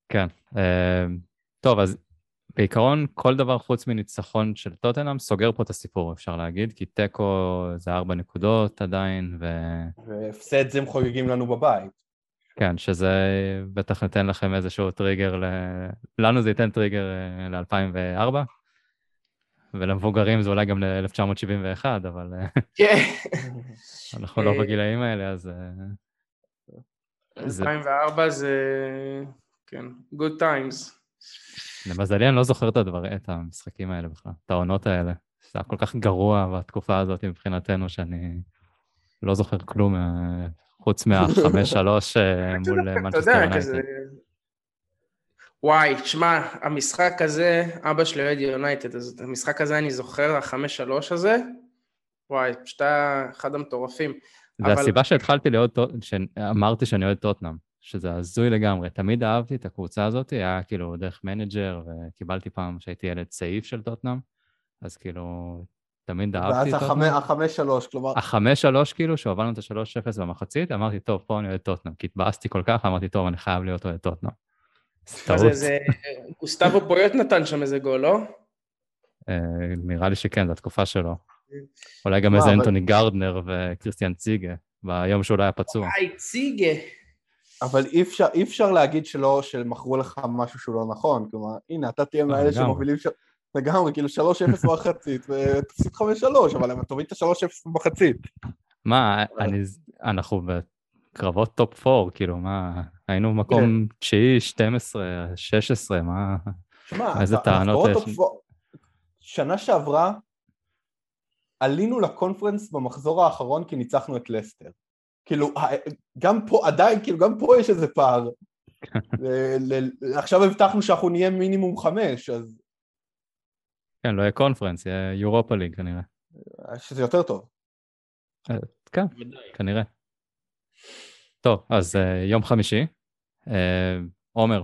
[SPEAKER 1] כן. אה, טוב, אז בעיקרון, כל דבר חוץ מניצחון של טוטנאם סוגר פה את הסיפור, אפשר להגיד, כי תיקו זה ארבע נקודות עדיין, ו...
[SPEAKER 2] והפסד זה הם חוגגים לנו בבית.
[SPEAKER 1] כן, שזה בטח ניתן לכם איזשהו טריגר, ל... לנו זה ייתן טריגר אה, ל-2004, ולמבוגרים זה אולי גם ל-1971, אבל אה,
[SPEAKER 3] כן.
[SPEAKER 1] אנחנו לא בגילאים האלה, אז...
[SPEAKER 3] 2004 אה, זה, כן, good times.
[SPEAKER 1] למזלי אני לא זוכר את הדבר, את המשחקים האלה בכלל, את העונות האלה. זה היה כל כך גרוע בתקופה הזאת מבחינתנו, שאני לא זוכר כלום אה, חוץ מהחמש שלוש אה, מול מנצ'סטר יונייטד.
[SPEAKER 3] וואי, תשמע, המשחק הזה, אבא שלי אוהד יונייטד, אז את המשחק הזה אני זוכר, החמש שלוש הזה, וואי, פשוט היה אחד המטורפים.
[SPEAKER 1] זה אבל... הסיבה שהתחלתי לאהוד, שאמרתי שאני אוהד טוטנאם. שזה הזוי לגמרי. תמיד אהבתי את הקבוצה הזאת, היה כאילו דרך manager, וקיבלתי פעם שהייתי ילד צעיף של טוטנאם, אז כאילו, תמיד אהבתי
[SPEAKER 2] את טוטנאם. ואז החמש שלוש, כלומר...
[SPEAKER 1] החמש שלוש, כאילו, שהובלנו את השלוש אפס במחצית, אמרתי, טוב, פה אני אוהד טוטנאם, כי התבאסתי כל כך, אמרתי, טוב, אני חייב להיות אוהד טוטנאם.
[SPEAKER 3] זה גוסטבו פויוט נתן שם איזה גול, לא?
[SPEAKER 1] אה, נראה לי שכן, זו התקופה שלו. אולי גם איזה אנטוני גרדנר וקריסטיאן ציגה, ביום שהוא לא היה פצוע.
[SPEAKER 3] וואי, ציגה.
[SPEAKER 2] אבל אי אפשר, אי אפשר להגיד שלא, שמכרו לך משהו שהוא לא נכון, כלומר, הנה, אתה תהיה מאלה שמובילים ש... לגמרי, כאילו 3-0 במחצית, ותפסיד 5-3, אבל הם תוביל את ה-3-0 במחצית.
[SPEAKER 1] מה, אני, אנחנו בקרבות טופ 4, כאילו, מה, היינו במקום 9, 12, 16, מה, איזה טענות יש?
[SPEAKER 2] שנה שעברה עלינו לקונפרנס במחזור האחרון כי ניצחנו את לסטר. כאילו, גם פה, עדיין, כאילו, גם פה יש איזה פער. עכשיו הבטחנו שאנחנו נהיה מינימום חמש, אז...
[SPEAKER 1] כן, לא יהיה קונפרנס, יהיה יורופה ליג כנראה.
[SPEAKER 2] שזה יותר טוב.
[SPEAKER 1] אה, כן, כנראה. טוב, אז אה, יום חמישי. אה, עומר,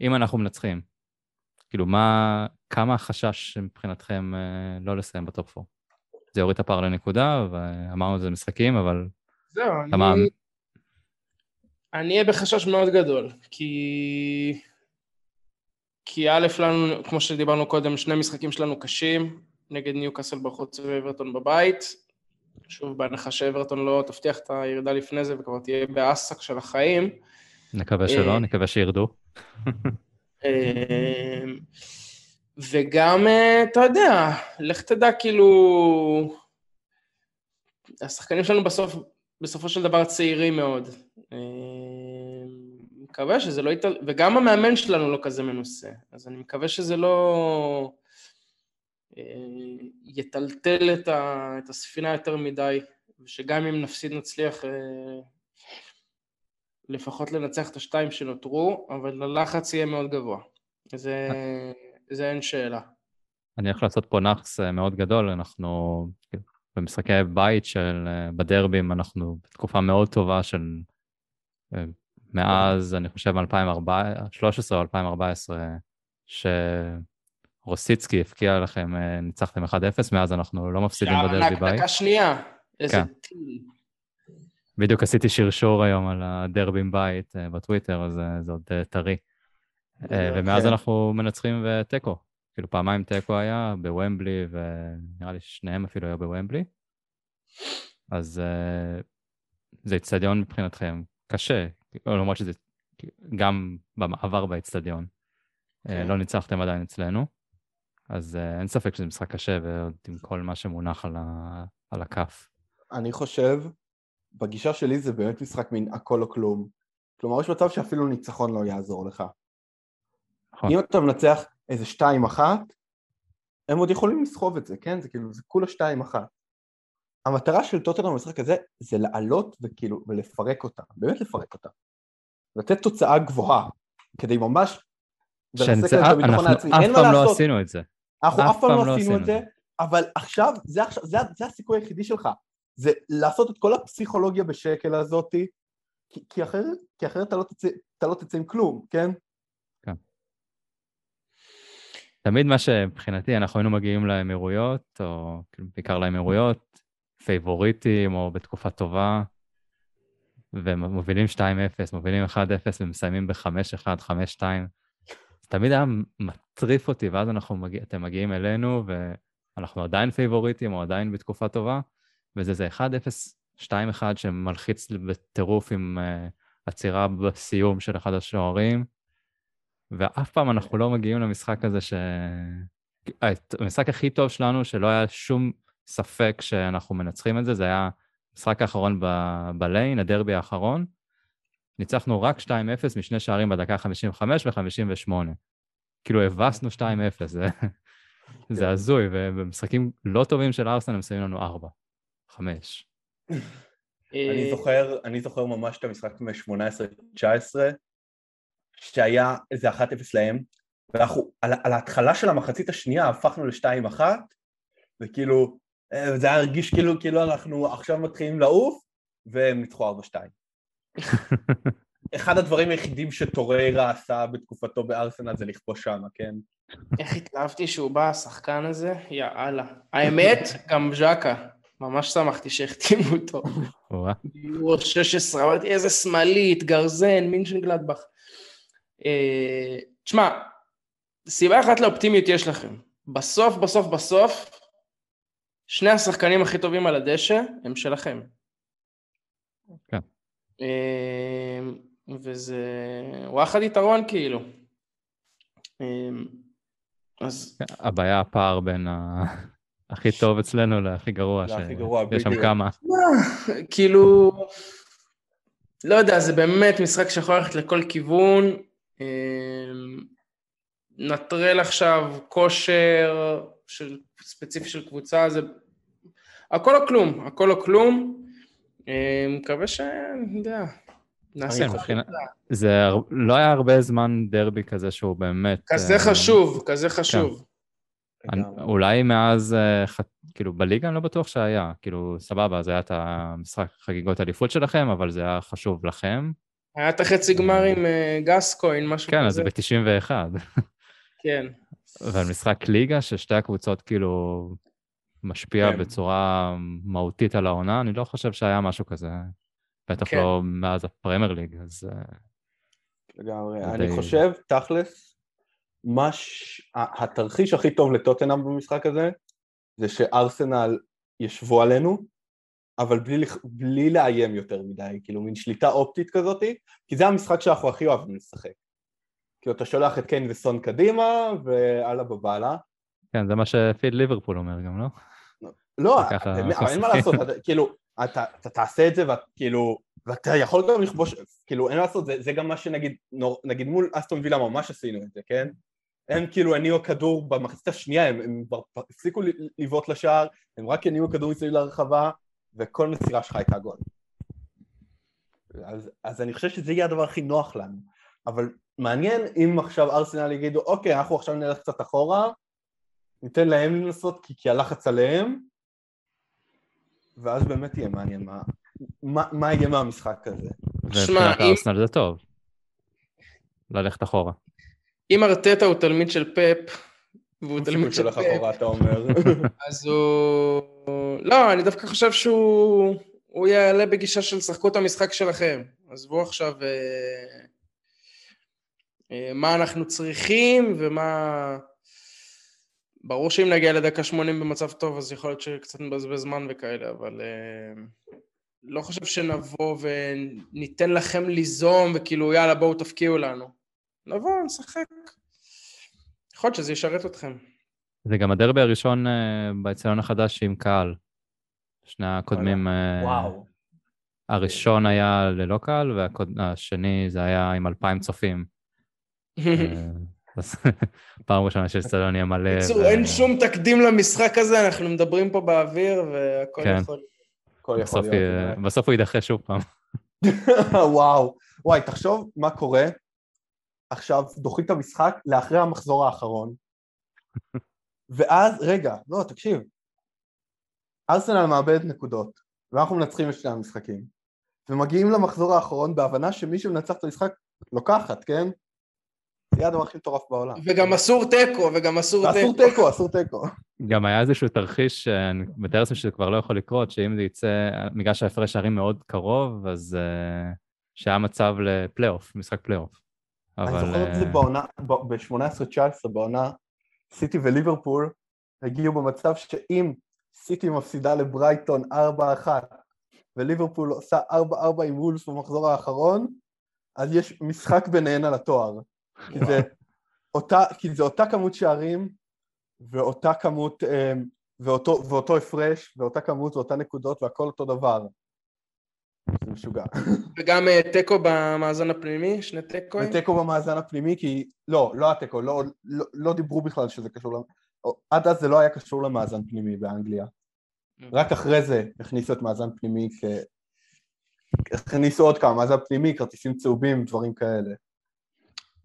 [SPEAKER 1] אם אנחנו מנצחים, כאילו, מה, כמה החשש מבחינתכם לא לסיים בטופ 4? זה יוריד את הפער לנקודה, ואמרנו את זה במשחקים, אבל
[SPEAKER 3] זהו, אני... אני אהיה בחשש מאוד גדול, כי... כי א' לנו, כמו שדיברנו קודם, שני משחקים שלנו קשים, נגד ניוקאסל בחוץ ואברטון בבית. שוב, בהנחה שאברטון לא תבטיח את הירידה לפני זה וכבר תהיה באסק של החיים.
[SPEAKER 1] נקווה שלא, אה, נקווה שירדו.
[SPEAKER 3] אה, וגם, אה, אתה יודע, לך תדע, כאילו, השחקנים שלנו בסוף, בסופו של דבר צעירים מאוד. אה, מקווה שזה לא יתל... וגם המאמן שלנו לא כזה מנוסה, אז אני מקווה שזה לא אה, יטלטל את, ה... את הספינה יותר מדי, ושגם אם נפסיד נצליח לפחות לנצח את השתיים שנותרו, אבל הלחץ יהיה מאוד גבוה. זה, זה אין שאלה.
[SPEAKER 1] אני הולך לעשות פה נאחס אה, מאוד גדול, אנחנו במשחקי בית של, אה, בדרבים, אנחנו בתקופה מאוד טובה של אה, מאז, אני חושב, 2013 או 2014, שרוסיצקי הפקיע לכם, ניצחתם 1-0, מאז אנחנו לא מפסידים בדרבי בית.
[SPEAKER 3] דקה שנייה, איזה כן. טיל.
[SPEAKER 1] בדיוק עשיתי שרשור היום על הדרבים בית בטוויטר, אז זה עוד טרי. אה, ומאז כן. אנחנו מנצחים ותיקו. כאילו פעמיים תיקו היה בוומבלי, ונראה לי שניהם אפילו היו בוומבלי. אז uh, זה איצטדיון מבחינתכם קשה, למרות שזה גם במעבר באיצטדיון. אה, כן. לא ניצחתם עדיין אצלנו, אז uh, אין ספק שזה משחק קשה, ועוד עם כל מה שמונח על, ה... על הכף.
[SPEAKER 2] אני חושב, בגישה שלי זה באמת משחק מין הכל או כלום. כלומר, יש מצב שאפילו ניצחון לא יעזור לך. נכון. אם אתה מנצח איזה שתיים אחת, הם עוד יכולים לסחוב את זה, כן? זה כאילו, זה כולה שתיים אחת. המטרה של טוטנאם במשחק הזה זה לעלות וכאילו, ולפרק אותה, באמת לפרק אותה. לתת תוצאה גבוהה, כדי ממש...
[SPEAKER 1] שנצא, אנחנו אף פעם לא עשינו את זה.
[SPEAKER 2] אנחנו אף פעם לא, לא עשינו את זה, אבל עכשיו, זה, עכשיו זה, זה הסיכוי היחידי שלך. זה לעשות את כל הפסיכולוגיה בשקל הזאתי, כי, כי, אחרת, כי אחרת אתה לא, תצא, אתה לא תצא עם כלום, כן?
[SPEAKER 1] תמיד מה שמבחינתי, אנחנו היינו מגיעים לאמירויות, או כאילו בעיקר לאמירויות, פייבוריטים, או בתקופה טובה, ומובילים 2-0, מובילים 1-0 ומסיימים ב-5-1, 5-2. זה תמיד היה מטריף אותי, ואז אנחנו מגיע, אתם מגיעים אלינו, ואנחנו עדיין פייבוריטים, או עדיין בתקופה טובה, וזה זה 1-0, 2-1 שמלחיץ בטירוף עם uh, עצירה בסיום של אחד השוערים. ואף פעם אנחנו לא מגיעים למשחק הזה ש... המשחק הכי טוב שלנו, שלא היה שום ספק שאנחנו מנצחים את זה, זה היה המשחק האחרון ב- בליין, הדרבי האחרון. ניצחנו רק 2-0 משני שערים בדקה 55 ו-58. כאילו הבסנו 2-0, זה, זה הזוי, ובמשחקים לא טובים של ארסנל הם שמים לנו 4, 5.
[SPEAKER 2] אני זוכר, אני זוכר ממש את המשחק מ-18-19, שהיה איזה 1-0 להם, ואנחנו על, על ההתחלה של המחצית השנייה הפכנו ל-2-1, וכאילו, אה, זה היה הרגיש כאילו, כאילו אנחנו עכשיו מתחילים לעוף, והם ניצחו 4-2. אחד הדברים היחידים שטוריירה עשה בתקופתו בארסנל זה לכבוש שמה, כן?
[SPEAKER 3] איך התלהבתי שהוא בא, השחקן הזה, יאללה. האמת, גם ז'קה. ממש שמחתי שהחתימו אותו. הוא 16, אמרתי איזה שמאלית, גרזן, מינשן גלדבך. אה, תשמע, סיבה אחת לאופטימיות יש לכם. בסוף, בסוף, בסוף, שני השחקנים הכי טובים על הדשא הם שלכם.
[SPEAKER 1] כן.
[SPEAKER 3] אה, וזה וואחד יתרון כאילו. אה, אז...
[SPEAKER 1] כן, הבעיה הפער בין ה... הכי טוב אצלנו להכי גרוע, שיש שם כמה.
[SPEAKER 3] כאילו, לא יודע, זה באמת משחק שיכול ללכת לכל כיוון. אמ, נטרל עכשיו כושר של, ספציפי של קבוצה, זה הכל או כלום, הכל או כלום. אמ, מקווה ש... אני יודע, נעשה
[SPEAKER 1] מבחינה... זה לא היה הרבה זמן דרבי כזה שהוא באמת...
[SPEAKER 3] כזה uh... חשוב, כזה חשוב. כן.
[SPEAKER 1] אני, אולי מאז, uh, כאילו, בליגה אני לא בטוח שהיה. כאילו, סבבה, זה היה את המשחק חגיגות אליפות שלכם, אבל זה היה חשוב לכם.
[SPEAKER 3] היה את החצי גמר עם אה, גסקוין, משהו
[SPEAKER 1] כן, כזה. כן, אז זה ב-91.
[SPEAKER 3] כן.
[SPEAKER 1] אבל משחק ליגה, ששתי הקבוצות כאילו משפיע כן. בצורה מהותית על העונה, אני לא חושב שהיה משהו כזה. בטח כן. לא מאז הפרמייר ליג, אז... אה,
[SPEAKER 2] לגמרי. אני די... חושב, תכלס, מש... התרחיש הכי טוב לטוטנאם במשחק הזה, זה שארסנל ישבו עלינו, אבל בלי, בלי לאיים יותר מדי, כאילו מין שליטה אופטית כזאתי, כי זה המשחק שאנחנו הכי אוהבים לשחק. כאילו אתה שולח את קיין וסון קדימה, ואללה בבאללה.
[SPEAKER 1] כן, זה מה שפיד ליברפול אומר גם, לא?
[SPEAKER 2] לא, אבל אין מה לעשות, כאילו, אתה, אתה תעשה את זה וכאילו, ואתה יכול גם לכבוש, כאילו אין מה לעשות, זה, זה גם מה שנגיד, נגיד מול אסטון וילה ממש עשינו את זה, כן? הם כאילו הניעו כדור במחצית השנייה, הם, הם כבר הפסיקו לבעוט לשער, הם רק הניעו כדור מסביב לרחבה, וכל מסירה שלך הייתה גול. אז, אז אני חושב שזה יהיה הדבר הכי נוח לנו. אבל מעניין אם עכשיו ארסנל יגידו, אוקיי, אנחנו עכשיו נלך קצת אחורה, ניתן להם לנסות כי, כי הלחץ עליהם, ואז באמת יהיה מעניין מה, מה, מה יהיה מהמשחק הזה.
[SPEAKER 1] ומבחינת ארסנל זה טוב, ללכת אחורה.
[SPEAKER 3] אם ארטטה הוא תלמיד של פפ, והוא תלמיד של
[SPEAKER 2] אחורה, אומר.
[SPEAKER 3] אז הוא... לא, אני דווקא חושב שהוא הוא יעלה בגישה של שחקו את המשחק שלכם. עזבו עכשיו אה, אה, מה אנחנו צריכים ומה... ברור שאם נגיע לדקה 80 במצב טוב, אז יכול להיות שקצת נבזבז זמן וכאלה, אבל אה, לא חושב שנבוא וניתן לכם ליזום וכאילו יאללה בואו תפקיעו לנו. נבוא, נשחק. יכול להיות שזה ישרת אתכם.
[SPEAKER 1] זה גם הדרבי הראשון אה, באצטדיון החדש עם קהל. שני הקודמים... אה,
[SPEAKER 2] וואו.
[SPEAKER 1] הראשון היה ללא קהל, והשני זה היה עם אלפיים צופים. פעם ראשונה שאצטדיון יהיה מלא.
[SPEAKER 3] בקיצור, אין שום תקדים למשחק הזה, אנחנו מדברים פה באוויר והכל
[SPEAKER 1] כן.
[SPEAKER 3] יכול...
[SPEAKER 2] הכל יכול להיות.
[SPEAKER 1] בסוף הוא יידחה שוב פעם.
[SPEAKER 2] וואו. וואי, תחשוב מה קורה עכשיו דוחים את המשחק לאחרי המחזור האחרון. ואז, רגע, לא, תקשיב. ארסנל מאבד נקודות, ואנחנו מנצחים את שני המשחקים. ומגיעים למחזור האחרון בהבנה שמי שמנצח את המשחק לוקחת, כן? זה יהיה הדבר הכי מטורף בעולם.
[SPEAKER 3] וגם אסור תיקו, וגם אסור תיקו.
[SPEAKER 2] אסור תיקו, אסור תיקו.
[SPEAKER 1] גם היה איזשהו תרחיש, אני מתאר לעצמי שזה כבר לא יכול לקרות, שאם זה יצא, בגלל שההפרש שערים מאוד קרוב, אז uh, שהיה מצב לפלייאוף, משחק פלייאוף.
[SPEAKER 2] אבל... אני זוכר את זה בעונה, ב-18-19, בעונה סיטי וליברפול הגיעו במצב שאם סיטי מפסידה לברייטון 4-1 וליברפול עושה 4-4 עם וולבס במחזור האחרון, אז יש משחק ביניהן על התואר. כי זה, אותה, כי זה אותה כמות שערים ואותה כמות, אמ, ואותו, ואותו הפרש ואותה כמות ואותה נקודות והכל אותו דבר. זה משוגע.
[SPEAKER 3] וגם אה, תיקו במאזן הפנימי? שני תיקו?
[SPEAKER 2] ותיקו במאזן הפנימי כי... לא, לא התיקו, לא, לא, לא דיברו בכלל שזה קשור. עד אז זה לא היה קשור למאזן פנימי באנגליה. Mm. רק אחרי זה הכניסו את מאזן פנימי כ... הכניסו עוד כמה, מאזן פנימי, כרטיסים צהובים, דברים כאלה.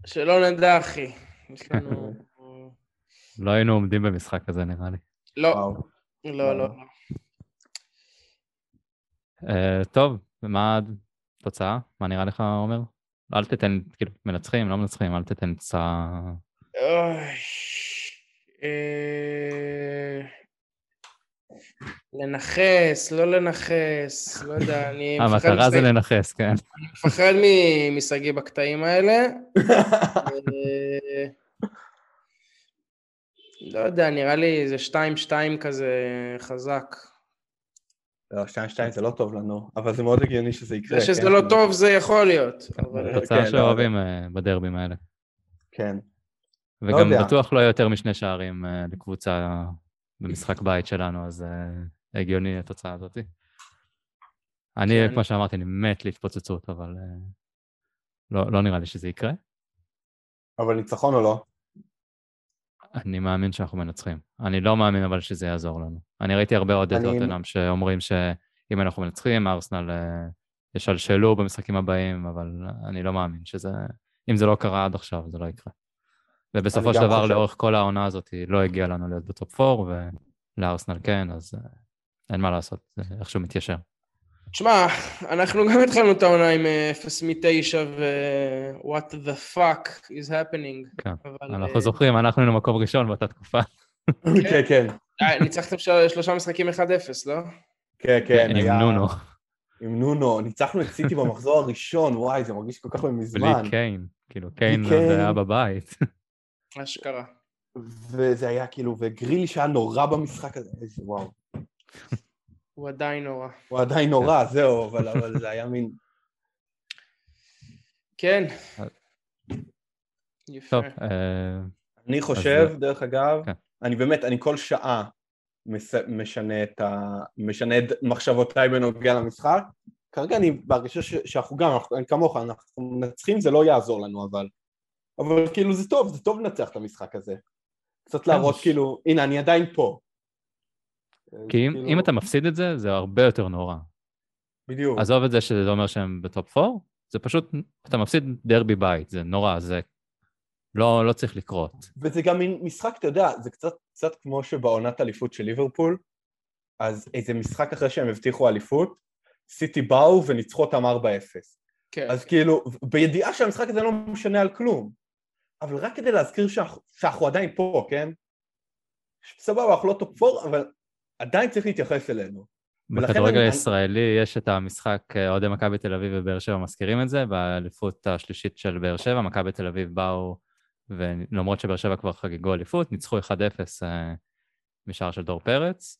[SPEAKER 3] שלא נדע, אחי. יש לנו...
[SPEAKER 1] לא היינו עומדים במשחק הזה, נראה לי.
[SPEAKER 3] לא. לא, לא.
[SPEAKER 1] Uh, טוב, ומה התוצאה? מה נראה לך, עומר? אל תתן, כאילו, מנצחים, לא מנצחים, אל תתן תוצאה...
[SPEAKER 3] אוי... אה, לנכס, לא לנכס, לא יודע, אני
[SPEAKER 1] המטרה זה לנכס, כן.
[SPEAKER 3] אני מפחד משגיא בקטעים האלה. אה, לא יודע, נראה לי זה 2-2 כזה חזק.
[SPEAKER 2] לא, 2-2 זה לא טוב לנו, אבל זה מאוד הגיוני שזה יקרה.
[SPEAKER 3] זה שזה כן? לא טוב זה יכול להיות.
[SPEAKER 1] תוצאה כן, שאוהבים אה, בדרבים האלה.
[SPEAKER 2] כן.
[SPEAKER 1] וגם לא בטוח לא יותר משני שערים אה, לקבוצה במשחק בית שלנו, אז uh, הגיוני התוצאה הזאת. אני, כן. כמו שאמרתי, אני מת להתפוצצות, אבל uh, לא, לא נראה לי שזה יקרה.
[SPEAKER 2] אבל ניצחון או לא?
[SPEAKER 1] אני מאמין שאנחנו מנצחים. אני לא מאמין אבל שזה יעזור לנו. אני ראיתי הרבה אוהדי אני... טוטנאם שאומרים שאם אנחנו מנצחים, ארסנל ישלשלו במשחקים הבאים, אבל אני לא מאמין שזה... אם זה לא קרה עד עכשיו, זה לא יקרה. ובסופו של דבר, חושב... לאורך כל העונה הזאת, לא הגיע לנו להיות בטופ 4, ולארסנל כן, אז uh, אין מה לעשות, זה איכשהו מתיישר.
[SPEAKER 3] תשמע, אנחנו גם התחלנו את העונה עם 0 מ-9 ו-what the fuck is happening.
[SPEAKER 1] כן, אבל, אנחנו uh... זוכרים, אנחנו היינו מקום ראשון באותה תקופה.
[SPEAKER 2] כן, כן.
[SPEAKER 3] אה, ניצחתם שלושה משחקים 1-0, לא?
[SPEAKER 2] כן, כן.
[SPEAKER 1] עם נונו.
[SPEAKER 2] עם נונו, ניצחנו את סיטי במחזור הראשון, וואי, זה מרגיש כל כך מזמן.
[SPEAKER 1] בלי קיין, כאילו, קיין זה היה בבית.
[SPEAKER 3] אשכרה.
[SPEAKER 2] וזה היה כאילו, וגריליש היה נורא במשחק הזה, איזה וואו.
[SPEAKER 3] הוא עדיין נורא.
[SPEAKER 2] הוא עדיין נורא, זהו, אבל, אבל זה היה מין...
[SPEAKER 3] כן. יפה.
[SPEAKER 1] טוב, אה,
[SPEAKER 2] אני חושב,
[SPEAKER 1] אז-
[SPEAKER 2] דרך אגב,
[SPEAKER 1] כן. אני
[SPEAKER 2] אני באמת, אני כל שעה מס- משנה את ה... משנה את מחשבותיי בנוגע למשחק. כרגע אני בהרגשה ש- שאנחנו גם, אנחנו- אני כמוך, אנחנו מנצחים, זה לא יעזור לנו, אבל... אבל כאילו זה טוב, זה טוב לנצח את המשחק הזה. קצת להראות
[SPEAKER 1] ש-
[SPEAKER 2] כאילו, הנה, אני עדיין פה.
[SPEAKER 1] כי אם,
[SPEAKER 2] כאילו-
[SPEAKER 1] אם אתה מפסיד את זה, זה הרבה יותר נורא.
[SPEAKER 2] בדיוק.
[SPEAKER 1] עזוב את זה שזה אומר שהם בטופ 4, זה פשוט, אתה מפסיד דרבי בית, זה נורא, זה לא, לא צריך לקרות.
[SPEAKER 2] וזה גם משחק, אתה יודע, זה קצת, קצת כמו שבעונת אליפות של ליברפול, אז איזה משחק אחרי שהם הבטיחו אליפות, סיטי באו וניצחו אותם 4-0.
[SPEAKER 3] כן.
[SPEAKER 2] אז כאילו, בידיעה שהמשחק הזה לא משנה על כלום, אבל רק כדי להזכיר שאנחנו, שאנחנו עדיין פה, כן? סבבה, אנחנו לא טופ 4, אבל עדיין צריך להתייחס אלינו.
[SPEAKER 1] בכדורגל
[SPEAKER 2] אני-
[SPEAKER 1] הישראלי יש את המשחק, אה, אוהדי מכבי תל אביב ובאר שבע מזכירים את זה, באליפות השלישית של באר שבע, מכבי תל אביב באו, ולמרות שבאר שבע כבר חגגו אליפות, ניצחו 1-0 אה, משער של דור פרץ,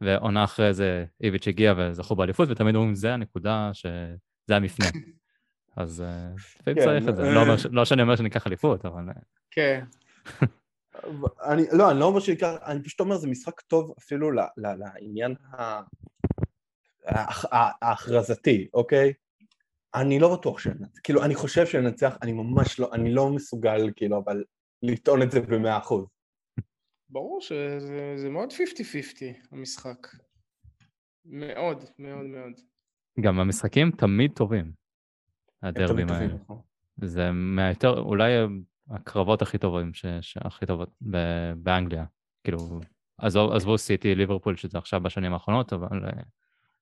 [SPEAKER 1] ועונה אחרי זה איביץ' הגיע וזכו באליפות, ותמיד אומרים, זה הנקודה, שזה המפנה. אז אה, לפעמים
[SPEAKER 2] כן,
[SPEAKER 1] צריך את זה,
[SPEAKER 2] אה.
[SPEAKER 1] לא לא שאני אומר שניקח אליפות, אבל אה,
[SPEAKER 3] כן.
[SPEAKER 2] אני, לא, אני לא אומר שעיקר, אני פשוט אומר, זה משחק טוב אפילו לעניין ההכרזתי, אוקיי? אני לא בטוח שננצח, כאילו, אני חושב שננצח, אני ממש לא, אני לא מסוגל, כאילו, אבל לטעון את זה במאה אחוז.
[SPEAKER 3] ברור שזה זה מאוד 50-50 המשחק. מאוד, מאוד מאוד.
[SPEAKER 1] גם המשחקים תמיד טובים, הדרבים
[SPEAKER 2] טובים,
[SPEAKER 1] האלה.
[SPEAKER 2] נכון.
[SPEAKER 1] זה מהיותר, אולי הקרבות הכי טובים, ש, ש, הכי טובות ב, באנגליה. כאילו, עזוב, עזבו סיטי, ליברפול, שזה עכשיו בשנים האחרונות, אבל אה,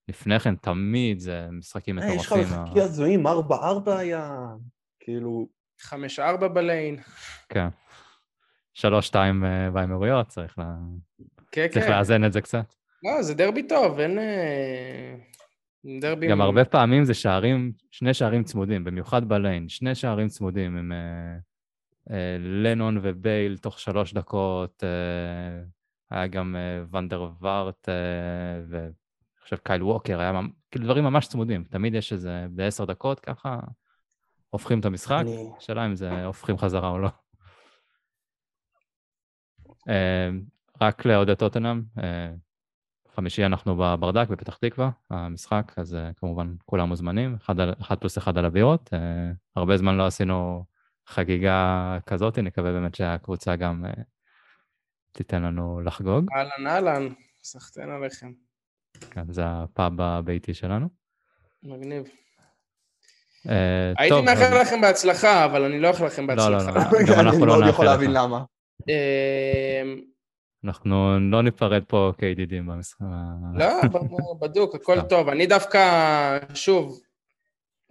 [SPEAKER 1] לפני כן תמיד זה משחקים
[SPEAKER 2] אה, יש לך
[SPEAKER 1] מטורפים. ה-
[SPEAKER 2] משחקי הזויים, 4-4 היה, כאילו,
[SPEAKER 3] 5-4 בליין.
[SPEAKER 1] כן. שלוש, שתיים אה, באמירויות, צריך, לה...
[SPEAKER 3] כן,
[SPEAKER 1] צריך
[SPEAKER 3] כן.
[SPEAKER 1] לאזן את זה קצת.
[SPEAKER 3] לא, זה דרבי טוב, אין... אה, דרבי...
[SPEAKER 1] גם הרבה פעמים זה שערים, שני שערים צמודים, במיוחד בליין, שני שערים צמודים עם אה, אה, לנון ובייל תוך שלוש דקות, אה, היה גם אה, ונדר וארט, אה, ואני חושב קייל ווקר, היה כאילו דברים ממש צמודים, תמיד יש איזה בעשר דקות ככה, הופכים את המשחק,
[SPEAKER 2] אני-
[SPEAKER 1] השאלה אם זה הופכים חזרה או לא. אה, רק לאוהדי טוטנאם, אה, חמישי אנחנו בברדק בפתח תקווה, המשחק, אז אה, כמובן כולם מוזמנים, אחד, על- אחד פלוס אחד על הבירות. אה, הרבה זמן לא עשינו חגיגה כזאת, נקווה באמת שהקבוצה גם אה, תיתן לנו לחגוג.
[SPEAKER 3] אהלן אהלן, סחטיין עליכם.
[SPEAKER 1] כן, זה הפאב הביתי שלנו.
[SPEAKER 3] מגניב. הייתי מאחל לכם בהצלחה, אבל אני לא אאחל לכם
[SPEAKER 1] לא, לא,
[SPEAKER 3] בהצלחה.
[SPEAKER 1] לא. גם אנחנו
[SPEAKER 2] אני
[SPEAKER 1] לא
[SPEAKER 2] מאוד יכול
[SPEAKER 1] נאחל
[SPEAKER 2] להבין. למה.
[SPEAKER 1] אנחנו לא ניפרד פה כידידים במשחק.
[SPEAKER 3] לא, בדוק, הכל. טוב. אני דווקא, שוב,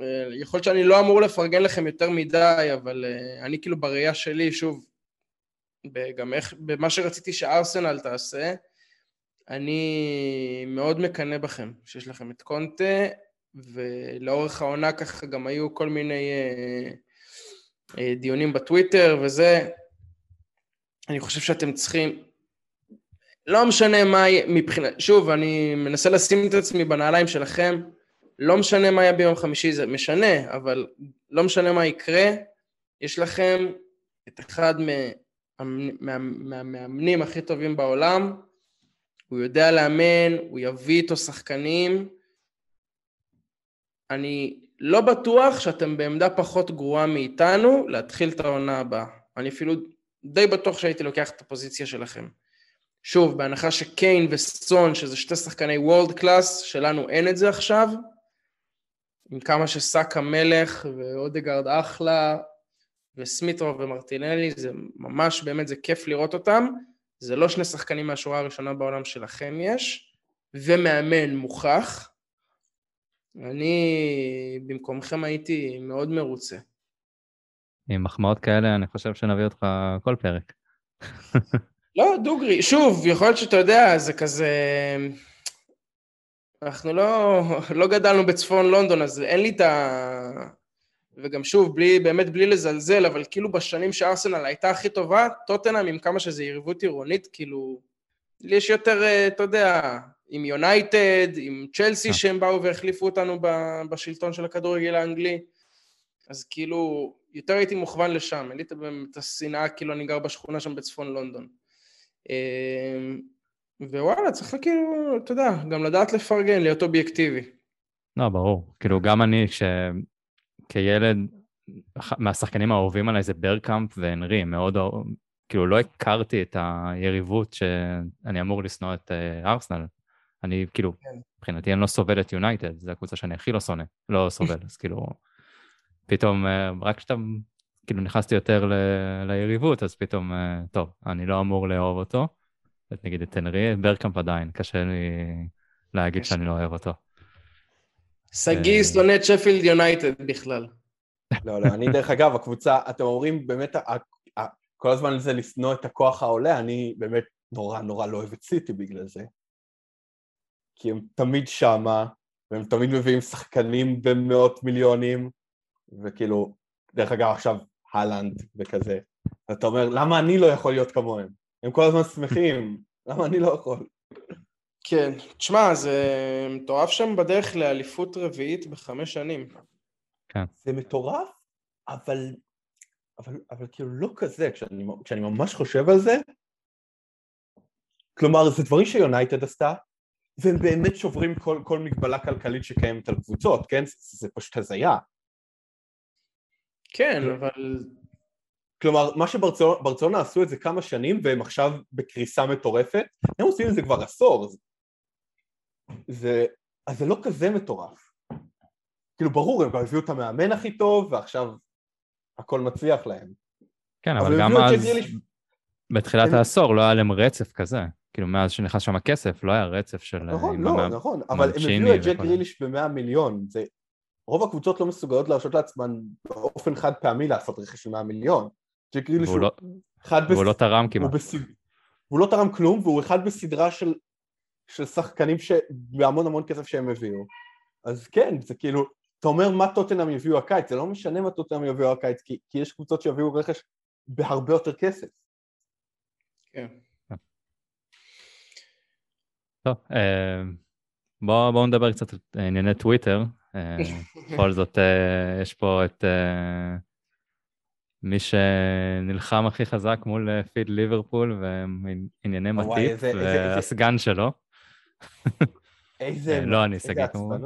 [SPEAKER 3] אה, יכול להיות שאני לא אמור לפרגן לכם יותר מדי, אבל אה, אני כאילו בראייה שלי, שוב, גם איך, במה שרציתי שארסנל תעשה, אני מאוד מקנא בכם, שיש לכם את קונטה, ולאורך העונה ככה גם היו כל מיני אה, אה, דיונים בטוויטר וזה. אני חושב שאתם צריכים, לא משנה מה יהיה מבחינת, שוב, אני מנסה לשים את עצמי בנעליים שלכם, לא משנה מה יהיה ביום חמישי, זה משנה, אבל לא משנה מה יקרה, יש לכם את אחד מהמאמנים מה, מה, מהמאמנים הכי טובים בעולם, הוא יודע לאמן, הוא יביא איתו שחקנים. אני לא בטוח שאתם בעמדה פחות גרועה מאיתנו להתחיל את העונה הבאה. אני אפילו די בטוח שהייתי לוקח את הפוזיציה שלכם. שוב, בהנחה שקיין וסון, שזה שתי שחקני וולד קלאס, שלנו אין את זה עכשיו, עם כמה שסאקה מלך ואודגרד אחלה, וסמיטרו ומרטינלי, זה ממש, באמת, זה כיף לראות אותם. זה לא שני שחקנים מהשורה הראשונה בעולם שלכם יש, ומאמן מוכח. אני במקומכם הייתי מאוד מרוצה.
[SPEAKER 1] עם מחמאות כאלה, אני חושב שנביא אותך כל פרק.
[SPEAKER 3] לא, דוגרי, שוב, יכול להיות שאתה יודע, זה כזה... אנחנו לא, לא גדלנו בצפון לונדון, אז אין לי את ה... וגם שוב, בלי, באמת בלי לזלזל, אבל כאילו בשנים שארסנל הייתה הכי טובה, טוטנאם, עם כמה שזה יריבות עירונית, כאילו... לי יש יותר, אה, אתה יודע, עם יונייטד, עם צ'לסי,
[SPEAKER 1] אה.
[SPEAKER 3] שהם באו והחליפו אותנו בשלטון של הכדורגל האנגלי. אז כאילו, יותר הייתי מוכוון לשם, אין לי את השנאה כאילו אני גר בשכונה שם בצפון לונדון. אמ, ווואלה, צריך כאילו, אתה יודע, גם לדעת לפרגן, להיות אובייקטיבי.
[SPEAKER 1] לא, ברור. כאילו, גם אני, כש... כילד, מהשחקנים האהובים עליי זה ברקאמפ והנרי, מאוד, כאילו, לא הכרתי את היריבות שאני אמור לשנוא את אה, ארסנל. אני, כאילו, כן. מבחינתי אני לא סובל את יונייטד, זו הקבוצה שאני הכי לא שונא, לא סובל, אז כאילו, פתאום, אה, רק כשאתה, כאילו, נכנסתי יותר ל... ליריבות, אז פתאום, אה, טוב, אני לא אמור לאהוב אותו. נגיד את הנרי, ברקאמפ עדיין, קשה לי להגיד שאני לא אוהב אותו.
[SPEAKER 3] שגיא שונא את שפילד יונייטד בכלל.
[SPEAKER 2] לא, לא, אני דרך אגב, הקבוצה, אתם אומרים באמת, כל הזמן זה לשנוא את הכוח העולה, אני באמת נורא נורא לא אוהב את סיטי בגלל זה. כי הם תמיד שמה, והם תמיד מביאים שחקנים במאות מיליונים, וכאילו, דרך אגב עכשיו הלנד וכזה. אתה אומר, למה אני לא יכול להיות כמוהם? הם כל הזמן שמחים, למה אני לא יכול?
[SPEAKER 3] כן, תשמע, זה מטורף שם בדרך לאליפות רביעית בחמש שנים.
[SPEAKER 2] כן. זה מטורף, אבל, אבל, אבל כאילו לא כזה, כשאני, כשאני ממש חושב על זה, כלומר, זה דברים שיונייטד עשתה, והם באמת שוברים כל, כל מגבלה כלכלית שקיימת על קבוצות, כן? זה, זה פשוט הזיה.
[SPEAKER 3] כן, אבל
[SPEAKER 2] כלומר, מה שברצלונה עשו את זה כמה שנים והם עכשיו בקריסה מטורפת, הם עושים את זה כבר עשור. זה, אז זה לא כזה מטורף. כאילו ברור, הם כבר הביאו את המאמן הכי טוב ועכשיו הכל מצליח להם.
[SPEAKER 1] כן, אבל, אבל גם אז. בתחילת הם... העשור לא היה להם רצף כזה. כאילו מאז שנכנס שם הכסף, לא היה רצף של...
[SPEAKER 2] נכון, לא, מה... נכון, אבל הם הביאו את ג'ק גריליש ב-100 מיליון. זה... רוב הקבוצות לא מסוגלות להרשות לעצמן באופן חד פעמי לעשות רכש של 100 מיליון. ג'ק גריליש הוא,
[SPEAKER 1] לא, אחד והוא בס... לא תרם כמעט. הוא, בסד...
[SPEAKER 2] הוא לא תרם כלום והוא אחד בסדרה של, של שחקנים ש... בהמון המון כסף שהם הביאו. אז כן, זה כאילו, אתה אומר מה טוטנאם יביאו הקיץ, זה לא משנה מה טוטנאם יביאו הקיץ, כי, כי יש קבוצות שיביאו רכש בהרבה יותר כסף.
[SPEAKER 3] כן.
[SPEAKER 1] טוב, אה, בואו בוא נדבר קצת על ענייני טוויטר. אה, בכל זאת, אה, יש פה את מי שנלחם הכי חזק מול אה, פיד ליברפול וענייני מטיפ, והסגן שלו.
[SPEAKER 2] איזה...
[SPEAKER 1] לא אני, שגיא כמובן.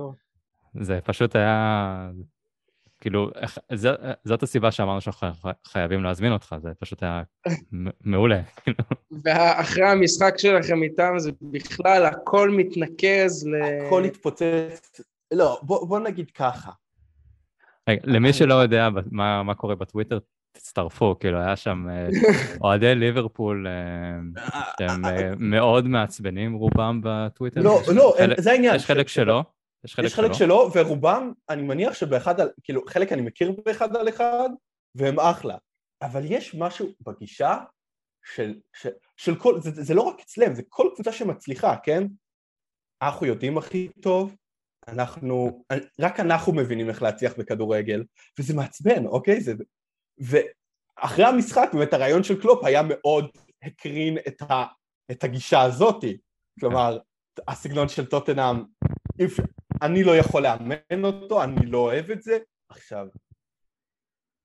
[SPEAKER 1] זה פשוט היה... כאילו, זאת הסיבה שאמרנו שאנחנו חייבים להזמין אותך, זה פשוט היה מעולה.
[SPEAKER 3] ואחרי המשחק שלכם איתם זה בכלל הכל מתנקז ל...
[SPEAKER 2] הכל התפוצץ. לא, בוא נגיד ככה.
[SPEAKER 1] למי שלא יודע מה קורה בטוויטר, תצטרפו, כאילו היה שם אה, אוהדי ליברפול אה, שהם אה, מאוד מעצבנים רובם בטוויטר.
[SPEAKER 2] לא, לא, זה העניין.
[SPEAKER 1] יש חלק שלו.
[SPEAKER 2] יש חלק, יש חלק שלו, ורובם, אני מניח שבאחד, כאילו, חלק אני מכיר באחד על אחד, והם אחלה. אבל יש משהו בגישה של, של, של כל, זה, זה לא רק אצלם, זה כל קבוצה שמצליחה, כן? אנחנו יודעים הכי טוב, אנחנו, רק אנחנו מבינים איך להצליח בכדורגל, וזה מעצבן, אוקיי? זה, ואחרי המשחק באמת הרעיון של קלופ היה מאוד הקרין את, ה, את הגישה הזאתי, כלומר הסגנון של טוטנאם, אני לא יכול לאמן אותו, אני לא אוהב את זה, עכשיו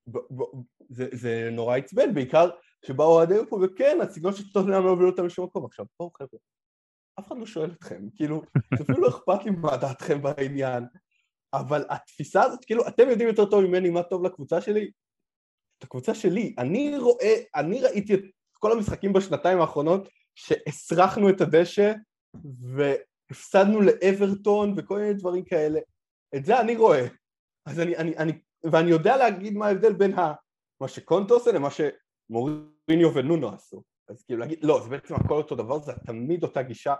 [SPEAKER 2] ב, ב, זה, זה נורא עצבן, בעיקר שבאו אוהדים פה, וכן, הסגנון של טוטנאם לא הוביל אותם לשום מקום, עכשיו בואו חבר'ה, אף אחד לא שואל אתכם, כאילו, זה אפילו לא אכפת לי מה דעתכם בעניין, אבל התפיסה הזאת, כאילו, אתם יודעים יותר טוב ממני מה טוב לקבוצה שלי, את הקבוצה שלי. אני רואה, אני ראיתי את כל המשחקים בשנתיים האחרונות שהסרחנו את הדשא והפסדנו לאברטון וכל מיני דברים כאלה. את זה אני רואה. אז אני, אני, אני, ואני יודע להגיד מה ההבדל בין ה, מה שקונטו עושה למה שמוריניו ונונו עשו. אז כאילו להגיד, לא, זה בעצם הכל אותו דבר, זה תמיד אותה גישה.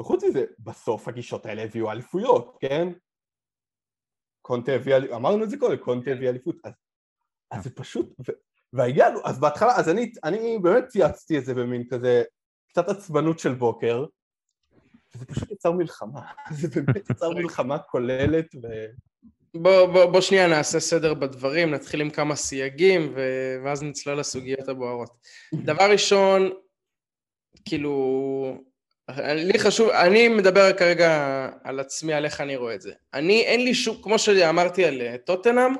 [SPEAKER 2] וחוץ מזה, בסוף הגישות האלה הביאו אליפויות, כן? קונטה הביא, אמרנו את זה קודם, קונטה הביא אליפות, אז אז זה פשוט, הוא, אז בהתחלה, אז אני, אני באמת צייצתי את זה במין כזה, קצת עצבנות של בוקר, וזה פשוט יצר מלחמה, זה באמת יצר מלחמה כוללת ו...
[SPEAKER 3] בוא, בוא, בוא שנייה נעשה סדר בדברים, נתחיל עם כמה סייגים ו... ואז נצלול לסוגיות הבוערות. דבר ראשון, כאילו, לי חשוב, אני מדבר כרגע על עצמי, על איך אני רואה את זה. אני, אין לי שום, כמו שאמרתי על טוטנאם,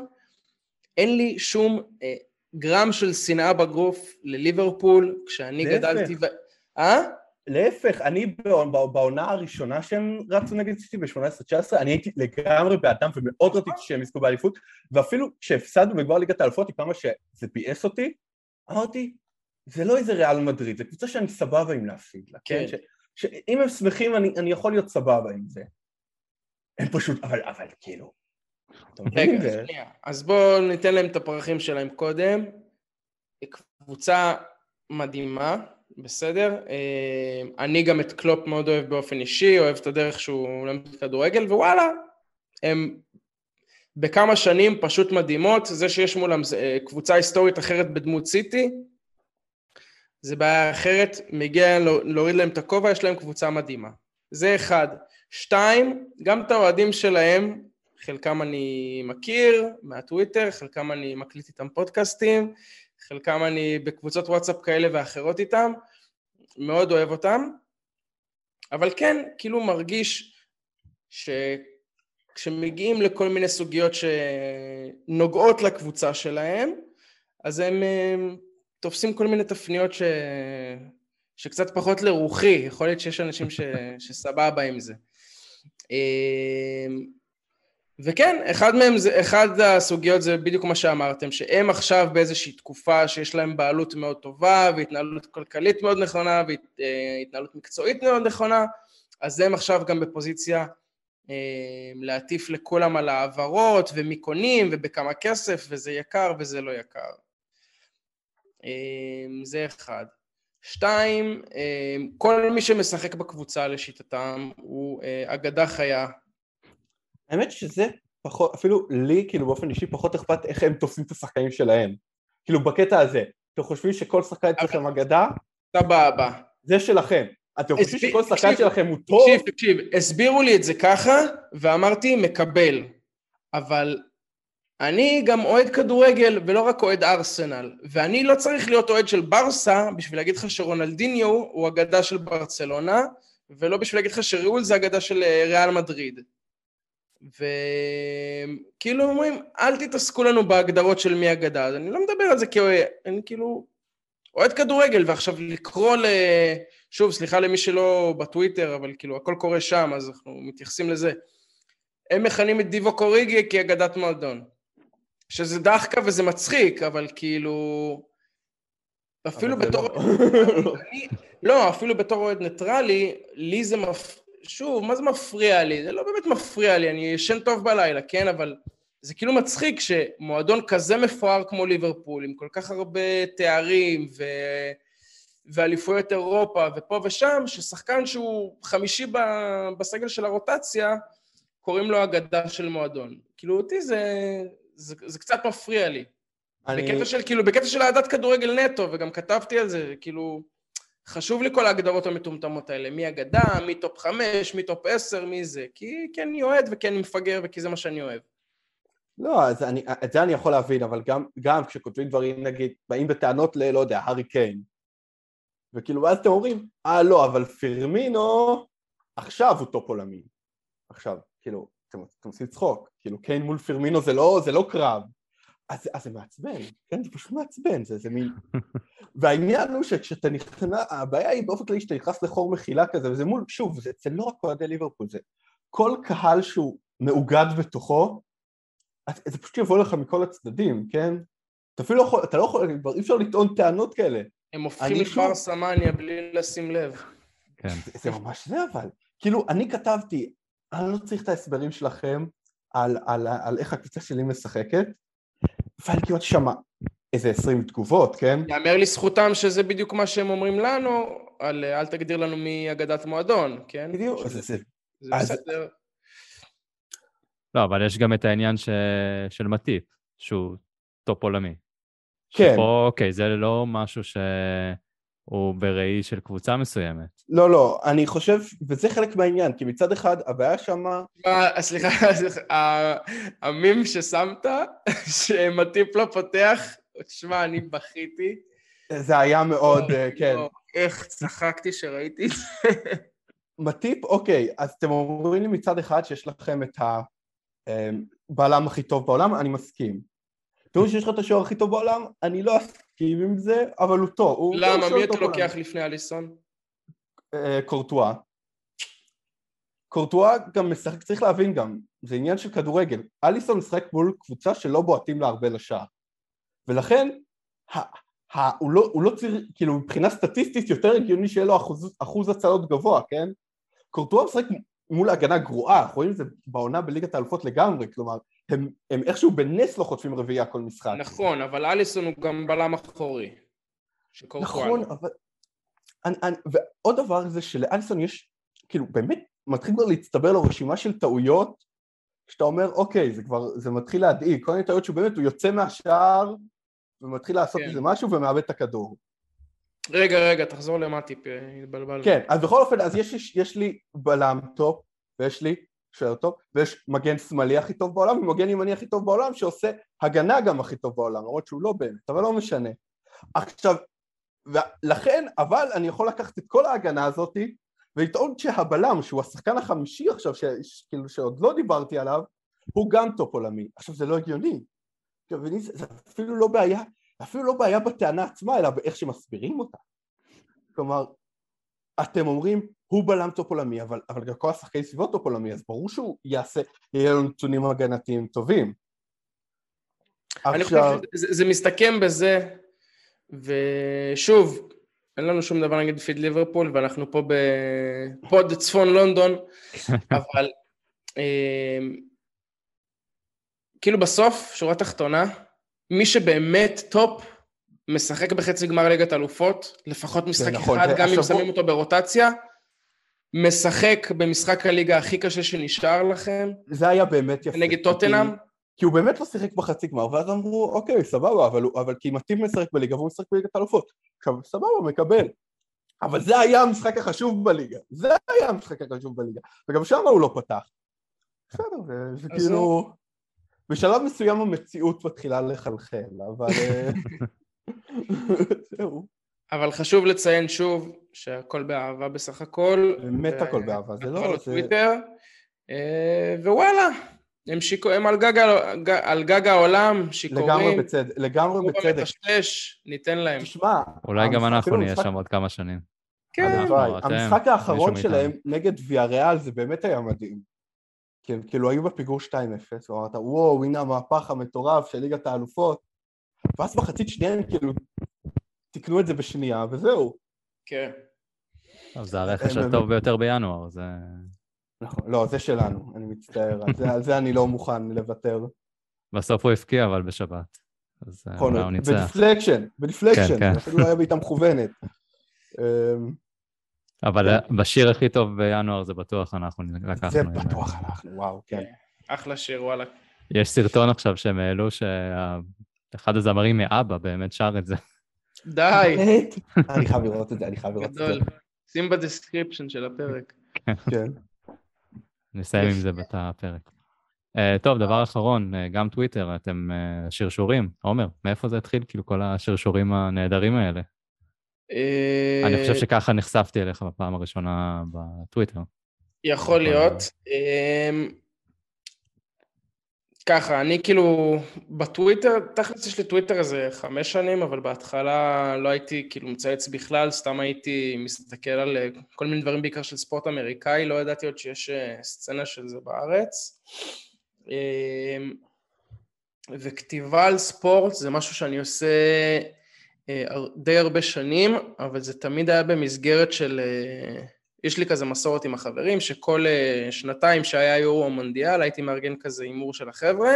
[SPEAKER 3] אין לי שום אה, גרם של שנאה בגוף לליברפול, כשאני. גדלתי... ו... אה?
[SPEAKER 2] להפך, אני בעונה הראשונה שהם רצו נגד סיטי ב-18-19, אני הייתי לגמרי באדם ומאוד רציתי שהם יזכו באליפות, ואפילו כשהפסדנו בגמר ליגת האלופות, כמה שזה ביאס אותי, אמרתי, זה לא איזה ריאל מדריד, זה קבוצה שאני סבבה עם להפסיד לה, כן?
[SPEAKER 3] כן.
[SPEAKER 2] ש- שאם הם שמחים, אני, אני יכול להיות סבבה עם זה. הם פשוט, אבל, אבל כאילו?
[SPEAKER 3] רגע, שנייה. אז בואו ניתן להם את הפרחים שלהם קודם. קבוצה מדהימה, בסדר? אה, אני גם את קלופ מאוד אוהב באופן אישי, אוהב את הדרך שהוא מלמד כדורגל, ווואלה, הם בכמה שנים פשוט מדהימות. זה שיש מולם אה, קבוצה היסטורית אחרת בדמות סיטי, זה בעיה אחרת, מגיע לו- להוריד להם את הכובע, יש להם קבוצה מדהימה. זה אחד. שתיים, גם את האוהדים שלהם, חלקם אני מכיר מהטוויטר, חלקם אני מקליט איתם פודקאסטים, חלקם אני בקבוצות וואטסאפ כאלה ואחרות איתם, מאוד אוהב אותם, אבל כן, כאילו מרגיש שכשמגיעים לכל מיני סוגיות שנוגעות לקבוצה שלהם, אז הם אה, תופסים כל מיני תפניות ש... שקצת פחות לרוחי, יכול להיות שיש אנשים ש... שסבבה עם זה. אה, וכן, אחד מהם, זה, אחד הסוגיות זה בדיוק מה שאמרתם, שהם עכשיו באיזושהי תקופה שיש להם בעלות מאוד טובה, והתנהלות כלכלית מאוד נכונה, והתנהלות מקצועית מאוד נכונה, אז הם עכשיו גם בפוזיציה אה, להטיף לכולם על העברות, ומי קונים, ובכמה כסף, וזה יקר וזה לא יקר. אה, זה אחד. שתיים, אה, כל מי שמשחק בקבוצה לשיטתם הוא אה, אגדה חיה
[SPEAKER 2] האמת שזה פחות, אפילו לי, כאילו באופן אישי, פחות אכפת איך הם תופסים את השחקנים שלהם. כאילו בקטע הזה, אתם חושבים שכל שחקן אצלכם אגדה?
[SPEAKER 3] סבבה.
[SPEAKER 2] זה שלכם. אתם חושבים שכל שחקן שלכם הוא טוב?
[SPEAKER 3] תקשיב, תקשיב, הסבירו לי את זה ככה, ואמרתי, מקבל. אבל אני גם אוהד כדורגל, ולא רק אוהד ארסנל. ואני לא צריך להיות אוהד של ברסה בשביל להגיד לך שרונלדיניו הוא אגדה של ברצלונה, ולא בשביל להגיד לך שריאול זה אגדה של אה, ריאל מדריד. וכאילו אומרים, אל תתעסקו לנו בהגדרות של מי אגדה, אז אני לא מדבר על זה כאוהד, אני כאילו אוהד כדורגל, ועכשיו לקרוא ל... שוב, סליחה למי שלא בטוויטר, אבל כאילו הכל קורה שם, אז אנחנו מתייחסים לזה. הם מכנים את דיבו קוריגי כאגדת מועדון. שזה דחקה וזה מצחיק, אבל כאילו... אפילו
[SPEAKER 2] אבל
[SPEAKER 3] בתור...
[SPEAKER 2] לא.
[SPEAKER 3] אני, לא, אפילו בתור אוהד ניטרלי, לי זה מפ... שוב, מה זה מפריע לי? זה לא באמת מפריע לי, אני ישן טוב בלילה, כן? אבל זה כאילו מצחיק שמועדון כזה מפואר כמו ליברפול, עם כל כך הרבה תארים ו... ואליפויות אירופה ופה ושם, ששחקן שהוא חמישי ב... בסגל של הרוטציה, קוראים לו אגדה של מועדון. כאילו אותי זה, זה, זה קצת מפריע לי.
[SPEAKER 2] אני-
[SPEAKER 3] בקטע של, כאילו, בקטע של אהדת כדורגל נטו, וגם כתבתי על זה, כאילו, חשוב לי כל ההגדרות המטומטמות האלה, מי אגדה, מי טופ חמש, מי טופ עשר, מי זה, כי, כי אני אוהד וכי אני מפגר וכי זה מה שאני אוהב.
[SPEAKER 2] לא, אז אני, את זה אני יכול להבין, אבל גם, גם כשכותבים דברים, נגיד, באים בטענות ל, לא יודע, הארי קיין, וכאילו, ואז אתם אומרים, אה, לא, אבל פירמינו, עכשיו הוא טופ עולמי. עכשיו, כאילו, אתם, אתם עושים צחוק, כאילו, קיין מול פירמינו זה לא, זה לא קרב. אז, אז זה מעצבן, כן? זה פשוט מעצבן, זה, זה מין... והעניין הוא שכשאתה נכנס, הבעיה היא באופן כללי שאתה נכנס לחור מחילה כזה, וזה מול, שוב, זה, זה לא רק אוהדי ליברפול, זה כל קהל שהוא מאוגד בתוכו, אז זה פשוט יבוא לך מכל הצדדים, כן? אתה אפילו לא יכול, אתה לא יכול, כבר אי אפשר לטעון טענות כאלה.
[SPEAKER 3] הם הופכים
[SPEAKER 2] אני
[SPEAKER 3] לברסה מניה בלי לשים לב.
[SPEAKER 1] כן.
[SPEAKER 2] זה, זה ממש זה אבל. כאילו, אני כתבתי, אני לא צריך את ההסברים שלכם על, על, על איך הקבוצה שלי משחקת, קיבלתי שם איזה עשרים תגובות, כן?
[SPEAKER 3] יאמר לזכותם שזה בדיוק מה שהם אומרים לנו, על אל תגדיר לנו מי אגדת מועדון, כן?
[SPEAKER 2] בדיוק, זה, זה,
[SPEAKER 3] זה
[SPEAKER 2] אז-
[SPEAKER 3] בסדר.
[SPEAKER 1] לא, אבל יש גם את העניין ש... של מטיפ, שהוא טופ עולמי.
[SPEAKER 2] כן.
[SPEAKER 1] שפה, אוקיי, זה לא משהו שהוא בראי של קבוצה מסוימת.
[SPEAKER 2] לא, לא, אני חושב, וזה חלק מהעניין, כי מצד אחד הבעיה שמה,
[SPEAKER 3] מה, סליחה, סליחה, ה- המים ששמת, שמטיפ לא פותח, תשמע, אני בכיתי.
[SPEAKER 2] זה היה מאוד, אה, כן.
[SPEAKER 3] לא, איך צחקתי שראיתי את זה.
[SPEAKER 2] מטיפ, אוקיי, אז אתם אומרים לי מצד אחד שיש לכם את הבלם הכי טוב בעולם, אני מסכים. תראו שיש לך את השוער הכי טוב בעולם, אני לא אסכים עם זה, אבל הוא טוב.
[SPEAKER 3] למה? מי אתה לוקח. לפני אליסון?
[SPEAKER 2] אה, קורטואה. קורטואה גם משחק, צריך להבין גם, זה עניין של כדורגל. אליסון משחק מול קבוצה שלא בועטים לה הרבה לשער. ולכן, ה- ה- הוא לא, הוא לא צריך, כאילו מבחינה סטטיסטית יותר הגיוני שיהיה לו אחוז, אחוז הצלות גבוה, כן? קורטואה משחק מול הגנה גרועה, אנחנו רואים את זה בעונה בליגת האלופות לגמרי, כלומר, הם, הם איכשהו בנס לא חוטפים רביעייה כל משחק.
[SPEAKER 3] נכון, אבל אליסון הוא גם בלם אחורי.
[SPEAKER 2] נכון. אבל... אני, אני, ועוד דבר זה שלאליסון יש, כאילו, באמת מתחיל כבר להצטבר לו רשימה של טעויות, שאתה אומר, אוקיי, זה כבר, זה מתחיל להדאיג, כל מיני טעויות שהוא באמת, הוא יוצא מהשער, ומתחיל לעשות
[SPEAKER 3] כן.
[SPEAKER 2] איזה משהו ומאבד את הכדור.
[SPEAKER 3] רגע, רגע, תחזור למטיפ, אה, התבלבלנו.
[SPEAKER 2] כן, אז בכל אופן, אז יש, יש, יש לי בלם טופ, ויש לי שוער טוב, ויש מגן שמאלי הכי טוב בעולם, ומגן ימני הכי טוב בעולם, שעושה הגנה גם הכי טוב בעולם, למרות שהוא לא באמת, אבל לא משנה. עכשיו, ולכן, אבל אני יכול לקחת את כל ההגנה הזאתי, ולטעון שהבלם, שהוא השחקן החמישי עכשיו, ש, ש, כאילו שעוד לא דיברתי עליו, הוא גם טופ עולמי. עכשיו, זה לא הגיוני. זה, זה אפילו לא בעיה, אפילו לא בעיה בטענה עצמה, אלא באיך שמסבירים אותה. כלומר, אתם אומרים, הוא בלם טופ עולמי, אבל, אבל גם כל השחקנים סביבו טופ עולמי, אז ברור שהוא יעשה, יהיה לו נתונים הגנתיים טובים.
[SPEAKER 3] אני חושב שזה זה מסתכם בזה, ושוב, אין לנו שום דבר נגד פיד ליברפול, ואנחנו פה בפוד צפון לונדון, אבל אה, כאילו בסוף, שורה תחתונה, מי שבאמת טופ, משחק בחצי גמר ליגת אלופות, לפחות משחק
[SPEAKER 2] נכון,
[SPEAKER 3] אחד, גם אם שמים אותו ברוטציה, משחק במשחק הליגה הכי קשה שנשאר לכם,
[SPEAKER 2] זה היה באמת יפה.
[SPEAKER 3] נגד טוטנאם,
[SPEAKER 2] כי הוא באמת לא שיחק בחצי גמר, ואז אמרו, אוקיי, סבבה, אבל, אבל כי מטיפ משחק בליגה והוא משחק בליגת האלופות. עכשיו, סבבה, מקבל. אבל זה היה המשחק החשוב בליגה. זה היה המשחק החשוב בליגה. וגם שם הוא לא פתח. בסדר, זה, כאילו... בשלב מסוים המציאות מתחילה לחלחל, אבל... אה, זהו.
[SPEAKER 3] אבל חשוב לציין שוב שהכל באהבה בסך הכל.
[SPEAKER 2] באמת
[SPEAKER 3] ו-
[SPEAKER 2] הכל באהבה, זה לא...
[SPEAKER 3] הכל
[SPEAKER 2] זה...
[SPEAKER 3] בטוויטר, אה, ווואלה, הם שיקו... הם על גג, על גג העולם,
[SPEAKER 2] לגמרי
[SPEAKER 3] שיכורים,
[SPEAKER 2] בצדק, לגמרי בצדק.
[SPEAKER 3] מטשטש, ניתן להם.
[SPEAKER 2] תשמע,
[SPEAKER 1] אולי גם אנחנו נהיה שם עוד כמה שנים.
[SPEAKER 3] כן,
[SPEAKER 2] המשחק האחרון שלהם. נגד ויאריאל זה באמת היה מדהים. כאילו היו בפיגור 2-0, ואמרת וואו הנה המהפך המטורף של ליגת האלופות ואז מחצית שנייה הם כאילו תיקנו את זה בשנייה וזהו.
[SPEAKER 3] כן.
[SPEAKER 1] טוב, זה הרכש הטוב ביותר בינואר, זה...
[SPEAKER 2] נכון, לא זה שלנו, אני מצטער, על זה, על זה אני לא מוכן לוותר.
[SPEAKER 1] בסוף הוא הבקיע, אבל בשבת. אז אה,
[SPEAKER 2] נכון,
[SPEAKER 1] אולי הוא ניצח.
[SPEAKER 2] ב deflection, ב deflection,
[SPEAKER 1] כן, כן.
[SPEAKER 2] זה אפילו לא היה בעיטה מכוונת. אמ,
[SPEAKER 1] אבל
[SPEAKER 2] כן.
[SPEAKER 1] אה, בשיר הכי טוב בינואר זה בטוח אנחנו לקחנו.
[SPEAKER 2] זה בטוח אנחנו, וואו, כן.
[SPEAKER 3] אחלה שיר, וואלה.
[SPEAKER 1] יש סרטון עכשיו שהם העלו שאחד הזמרים מאבא באמת שר את זה.
[SPEAKER 3] די,
[SPEAKER 2] אני חייב לראות את זה, אני חייב לראות את זה.
[SPEAKER 3] גדול. שים ב description של הפרק.
[SPEAKER 2] כן.
[SPEAKER 1] נסיים עם זה את הפרק. אה, טוב, דבר אחרון, אה, גם טוויטר, אתם אה, שרשורים. עומר, מאיפה זה התחיל? כאילו כל השרשורים הנהדרים האלה.
[SPEAKER 3] אה,
[SPEAKER 1] אני חושב שככה נחשפתי אליך בפעם הראשונה בטוויטר.
[SPEAKER 3] יכול להיות. ככה, אני כאילו בטוויטר, תכלס יש לי טוויטר איזה חמש שנים, אבל בהתחלה לא הייתי כאילו מצייץ בכלל, סתם הייתי מסתכל על אה, כל מיני דברים בעיקר של ספורט אמריקאי, לא ידעתי עוד שיש אה, סצנה של זה בארץ. אמ, וכתיבה על ספורט זה משהו שאני עושה אה, די הרבה שנים, אבל זה תמיד היה במסגרת של... יש לי כזה מסורת עם החברים, שכל אה, שנתיים שהיה יורו המונדיאל, הייתי מארגן כזה הימור של החבר'ה,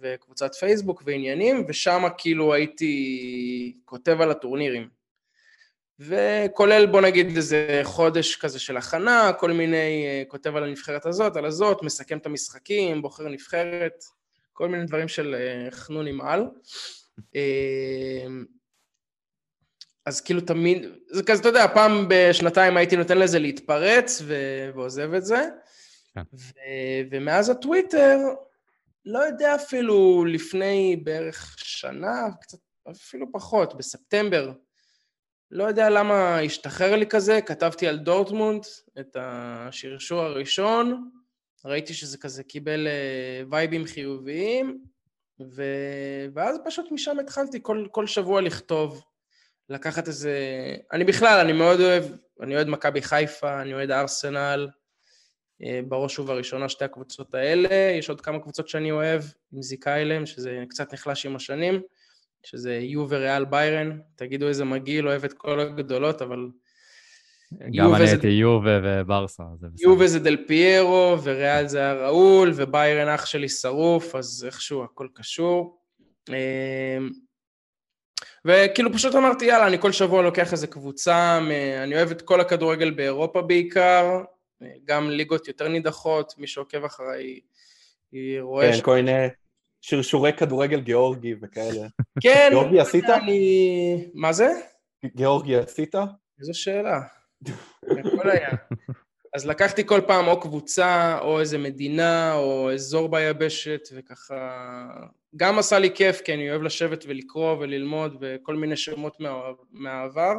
[SPEAKER 3] וקבוצת פייסבוק ועניינים, ושם כאילו הייתי כותב על הטורנירים. וכולל בוא נגיד איזה חודש כזה של הכנה, כל מיני, אה, כותב על הנבחרת הזאת, על הזאת, מסכם את המשחקים, בוחר נבחרת, כל מיני דברים של אה, חנונים על. אז כאילו תמיד, זה כזה, אתה יודע, פעם בשנתיים הייתי נותן לזה להתפרץ ו- ועוזב את זה.
[SPEAKER 1] כן.
[SPEAKER 3] ו- ומאז הטוויטר, לא יודע אפילו לפני בערך שנה, קצת, אפילו פחות, בספטמבר. לא יודע למה השתחרר לי כזה, כתבתי על דורטמונד את השרשור הראשון, ראיתי שזה כזה קיבל אה, וייבים חיוביים, ו... ואז פשוט משם התחלתי כל, כל שבוע לכתוב, לקחת איזה... אני בכלל, אני מאוד אוהב, אני אוהד מכבי חיפה, אני אוהד ארסנל, אה, בראש ובראשונה שתי הקבוצות האלה, יש עוד כמה קבוצות שאני אוהב, עם זיקה אליהם, שזה קצת נחלש עם השנים, שזה יו וריאל ביירן, תגידו איזה מגעיל, אוהב את כל הגדולות, אבל...
[SPEAKER 1] גם אני הייתי יובה וברסה, זה בסדר.
[SPEAKER 3] יובה זה דל פיירו, וריאל זה היה ראול, וביירן אח שלי שרוף, אז איכשהו הכל קשור. וכאילו פשוט אמרתי, יאללה, אני כל שבוע לוקח איזה קבוצה, אני אוהב את כל הכדורגל באירופה בעיקר, גם ליגות יותר נידחות, מי שעוקב אחריי רואה...
[SPEAKER 2] כן, כל מיני שרשורי כדורגל גיאורגי וכאלה.
[SPEAKER 3] כן.
[SPEAKER 2] גיאורגי עשית?
[SPEAKER 3] אני... מה זה?
[SPEAKER 2] גיאורגי עשית?
[SPEAKER 3] איזו שאלה. הכל היה. אז לקחתי כל פעם או קבוצה, או איזה מדינה, או אזור ביבשת, וככה... גם עשה לי כיף, כי אני אוהב לשבת ולקרוא וללמוד, וכל מיני שמות מה... מהעבר.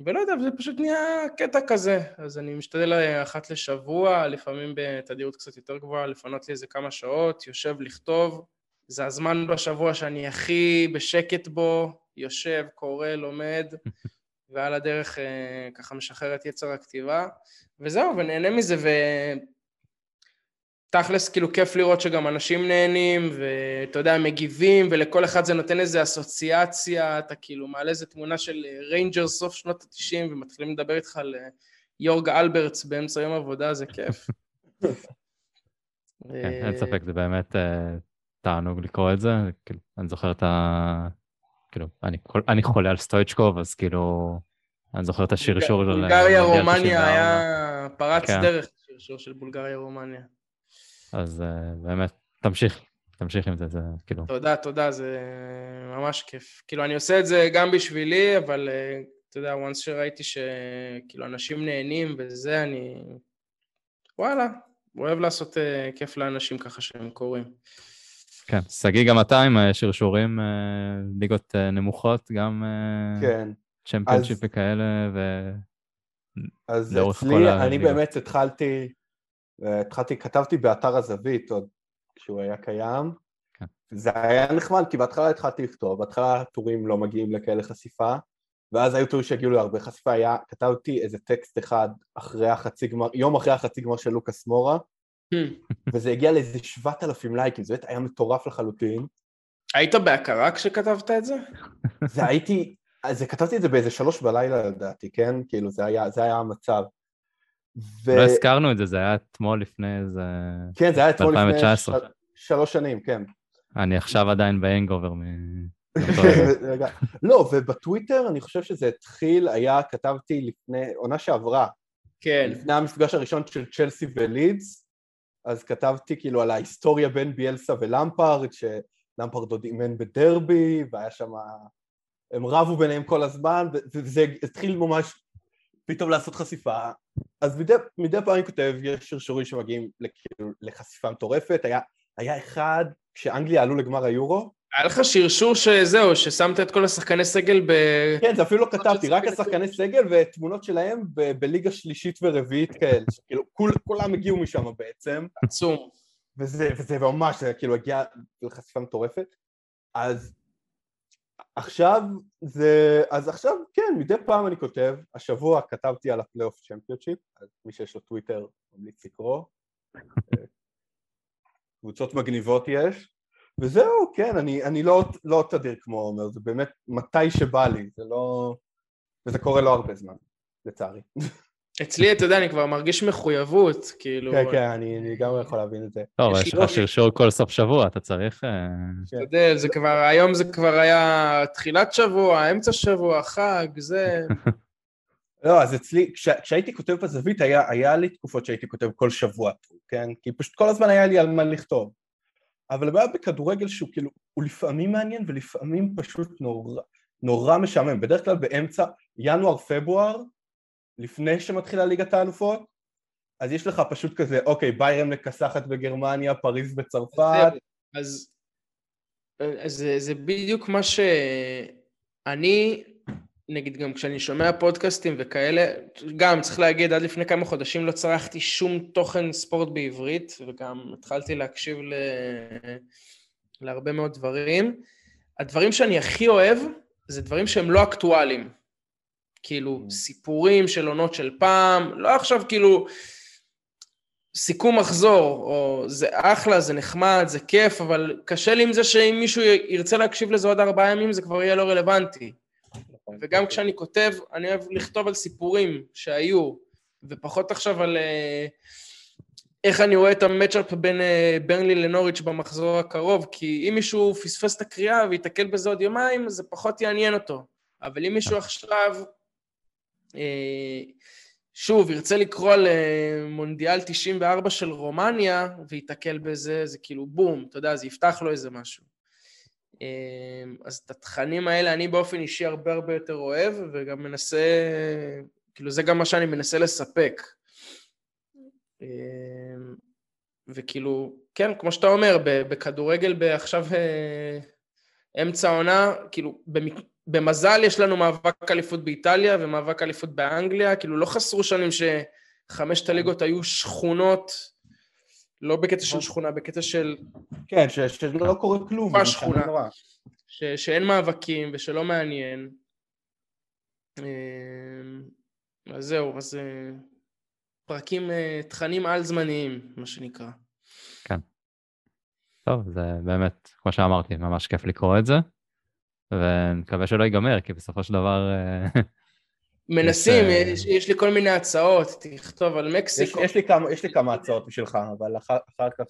[SPEAKER 3] ולא יודע, זה פשוט נהיה קטע כזה. אז אני משתדל אחת לשבוע, לפעמים בתדירות קצת יותר גבוהה, לפנות לי איזה כמה שעות, יושב לכתוב. זה הזמן בשבוע שאני הכי בשקט בו, יושב, קורא, לומד. ועל הדרך אה, ככה משחרר את יצר הכתיבה, וזהו, ונהנה מזה, ותכלס כאילו כיף לראות שגם אנשים נהנים, ואתה יודע, מגיבים, ולכל אחד זה נותן איזה אסוציאציה, אתה כאילו מעלה איזה תמונה של ריינג'רס סוף שנות ה-90, ומתחילים לדבר איתך על אה, יורג אלברטס באמצע יום עבודה, זה כיף.
[SPEAKER 1] כן, אין ספק, זה באמת אה, תענוג לקרוא את זה, כאילו, אני זוכר את ה... כאילו, אני, חולה על סטויצ'קוב, אז כאילו, אני זוכר את השרשור
[SPEAKER 3] של... בולגריה רומניה היה פרץ כן. דרך, שרשור של בולגריה רומניה.
[SPEAKER 1] אז uh, באמת, תמשיך, תמשיך עם זה, זה כאילו...
[SPEAKER 3] תודה, תודה, זה ממש כיף. כאילו, אני עושה את זה גם בשבילי, אבל uh, אתה יודע, once שראיתי שכאילו אנשים נהנים וזה, אני... וואלה, אוהב לעשות uh, כיף לאנשים ככה שהם קוראים.
[SPEAKER 1] כן, שגיא, גם אתה עם שרשורים, ליגות נמוכות, גם
[SPEAKER 2] כן.
[SPEAKER 1] צ'מפיונשיפ וכאלה, ו...
[SPEAKER 2] אז אצלי, אני באמת התחלתי, התחלתי, כתבתי באתר הזווית עוד כשהוא היה קיים. כן. זה היה נחמד, כי בהתחלה התחלתי לכתוב, בהתחלה הטורים לא מגיעים לכאלה חשיפה, ואז היו טורים שהגיעו להרבה חשיפה, היה, כתבתי איזה טקסט אחד אחרי החצי גמר, יום אחרי החצי גמר של לוקאס מורה, וזה הגיע לאיזה שבעת אלפים לייקים, זה באמת היה מטורף לחלוטין.
[SPEAKER 3] היית בהכרה כשכתבת את זה?
[SPEAKER 2] זה הייתי, אז כתבתי את זה באיזה שלוש בלילה לדעתי, כן? כאילו זה היה, זה היה המצב.
[SPEAKER 1] ו... לא הזכרנו את זה, זה היה אתמול לפני איזה...
[SPEAKER 2] כן, זה היה אתמול לפני של... שלוש שנים, כן.
[SPEAKER 1] אני עכשיו עדיין באנגובר מ...
[SPEAKER 2] לא, ובטוויטר אני חושב שזה התחיל, היה, כתבתי לפני, עונה שעברה.
[SPEAKER 3] כן.
[SPEAKER 2] לפני המפגש הראשון של צ'לסי ולידס, אז כתבתי כאילו על ההיסטוריה בין ביאלסה ולמפרד, שלמפרד עוד אימן בדרבי, והיה שם, הם רבו ביניהם כל הזמן, וזה התחיל ממש פתאום לעשות חשיפה. אז מדי, מדי פעם אני כותב, יש שרשורים שמגיעים לחשיפה מטורפת, היה, היה אחד, כשאנגליה עלו לגמר היורו,
[SPEAKER 3] היה לך שרשור שזהו, ששמת את כל השחקני סגל ב...
[SPEAKER 2] כן, זה אפילו לא כתבתי, רק השחקני סגל ותמונות שלהם בליגה שלישית ורביעית כאלה, שכאילו כולם הגיעו משם בעצם.
[SPEAKER 3] עצום.
[SPEAKER 2] וזה, וזה ממש, זה כאילו הגיע לחשיפה מטורפת. אז עכשיו זה, אז עכשיו כן, מדי פעם אני כותב, השבוע כתבתי על הפלייאוף צ'מפיונשיפ, אז מי שיש לו טוויטר ממליץ לקרוא. קבוצות מגניבות יש. וזהו, כן, אני, אני לא, לא תדיר כמו עומר, זה באמת מתי שבא לי, זה לא... וזה קורה לא הרבה זמן, לצערי.
[SPEAKER 3] אצלי, אתה יודע, אני כבר מרגיש מחויבות, כאילו...
[SPEAKER 2] כן, כן, אני, אני גם יכול להבין את זה.
[SPEAKER 1] טוב, יש לך שרשור כל סוף שבוע, אתה צריך... אה,
[SPEAKER 3] אתה יודע, זה כבר, היום זה כבר היה תחילת שבוע, אמצע שבוע, חג, זה...
[SPEAKER 2] לא, אז אצלי, כש, כשהייתי כותב בזווית, היה, היה לי תקופות שהייתי כותב כל שבוע, כן? כי פשוט כל הזמן היה לי על מה לכתוב. אבל הבעיה בכדורגל שהוא כאילו, הוא לפעמים מעניין ולפעמים פשוט נורא, נורא משעמם. בדרך כלל באמצע ינואר-פברואר, לפני שמתחילה ליגת האלופות, אז יש לך פשוט כזה, אוקיי, ביירן מכסחת בגרמניה, פריז בצרפת.
[SPEAKER 3] אז, אז זה, זה בדיוק מה שאני נגיד גם כשאני שומע פודקאסטים וכאלה, גם צריך להגיד, עד לפני כמה חודשים לא צרכתי שום תוכן ספורט בעברית, וגם התחלתי להקשיב ל... להרבה מאוד דברים. הדברים שאני הכי אוהב, זה דברים שהם לא אקטואליים. כאילו, mm. סיפורים של עונות של פעם, לא עכשיו כאילו סיכום מחזור, או זה אחלה, זה נחמד, זה כיף, אבל קשה לי עם זה שאם מישהו ירצה להקשיב לזה עוד ארבעה ימים, זה כבר יהיה לא רלוונטי. נכון. וגם כשאני כותב, אני אוהב לכתוב על סיפורים שהיו, ופחות עכשיו על uh, איך אני רואה את המצ'אפ בין uh, ברנלי לנוריץ' במחזור הקרוב, כי אם מישהו פספס את הקריאה וייתקל בזה עוד יומיים, זה פחות יעניין אותו. אבל אם מישהו עכשיו, uh, שוב, ירצה לקרוא על מונדיאל 94 של רומניה, וייתקל בזה, זה כאילו בום, אתה יודע, זה יפתח לו איזה משהו. אז את התכנים האלה אני באופן אישי הרבה הרבה יותר אוהב, וגם מנסה כאילו זה גם מה שאני מנסה לספק. וכאילו, כן, כמו שאתה אומר, בכדורגל עכשיו אה, אמצע העונה, כאילו, במזל יש לנו מאבק אליפות באיטליה ומאבק אליפות באנגליה, כאילו לא חסרו שנים שחמשת הליגות היו שכונות, לא בקטע של שכונה, בקטע של...
[SPEAKER 2] כן, שלא קורה כלום.
[SPEAKER 3] שכונה, שאין מאבקים ושלא מעניין. אמ, אז זהו, אז אה, פרקים, אה, תכנים על-זמניים, מה שנקרא.
[SPEAKER 1] כן. טוב, זה באמת, כמו שאמרתי, ממש כיף לקרוא את זה, ונקווה שלא ייגמר, כי בסופו של דבר... אה,
[SPEAKER 3] מנסים, יש, יש לי כל מיני הצעות, תכתוב על מקסיקו.
[SPEAKER 2] יש, יש, לי, כמה, יש לי כמה הצעות בשבילך, אבל אחר, אחר כך...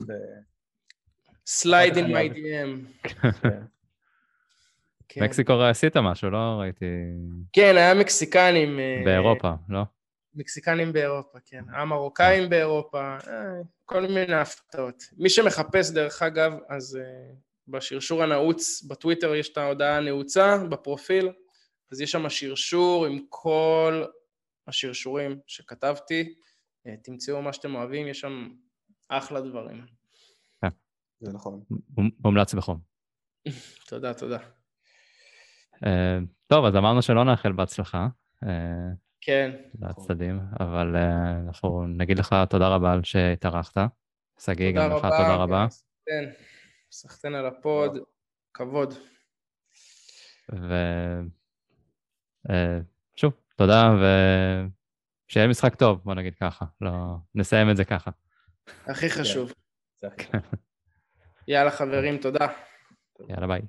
[SPEAKER 3] סלייד אין מי DM.
[SPEAKER 1] כן. מקסיקו עשית משהו, לא ראיתי...
[SPEAKER 3] כן, היה מקסיקנים.
[SPEAKER 1] אה, באירופה, לא?
[SPEAKER 3] מקסיקנים באירופה, כן. היה מרוקאים באירופה, אה, כל מיני הפתעות. מי שמחפש, דרך אגב, אז בשרשור הנעוץ, בטוויטר יש את ההודעה הנעוצה, בפרופיל, אז יש שם שרשור עם כל השרשורים שכתבתי. Uh, תמצאו מה שאתם אוהבים, יש שם אחלה דברים.
[SPEAKER 2] כן. זה נכון.
[SPEAKER 1] מומלץ בחום.
[SPEAKER 3] תודה, תודה.
[SPEAKER 1] אה, טוב, אז אמרנו שלא נאחל בהצלחה. אה,
[SPEAKER 3] כן.
[SPEAKER 1] לצדדים, אבל אה, אנחנו נגיד לך תודה רבה על שהתארחת. שגיא, גם לך תודה רבה.
[SPEAKER 3] כן, סחטיין על הפוד, כבוד.
[SPEAKER 1] ושוב, תודה, ושיהיה משחק טוב, בוא נגיד ככה. לא, נסיים את זה ככה.
[SPEAKER 3] הכי חשוב. יאללה חברים, תודה.
[SPEAKER 1] יאללה ביי.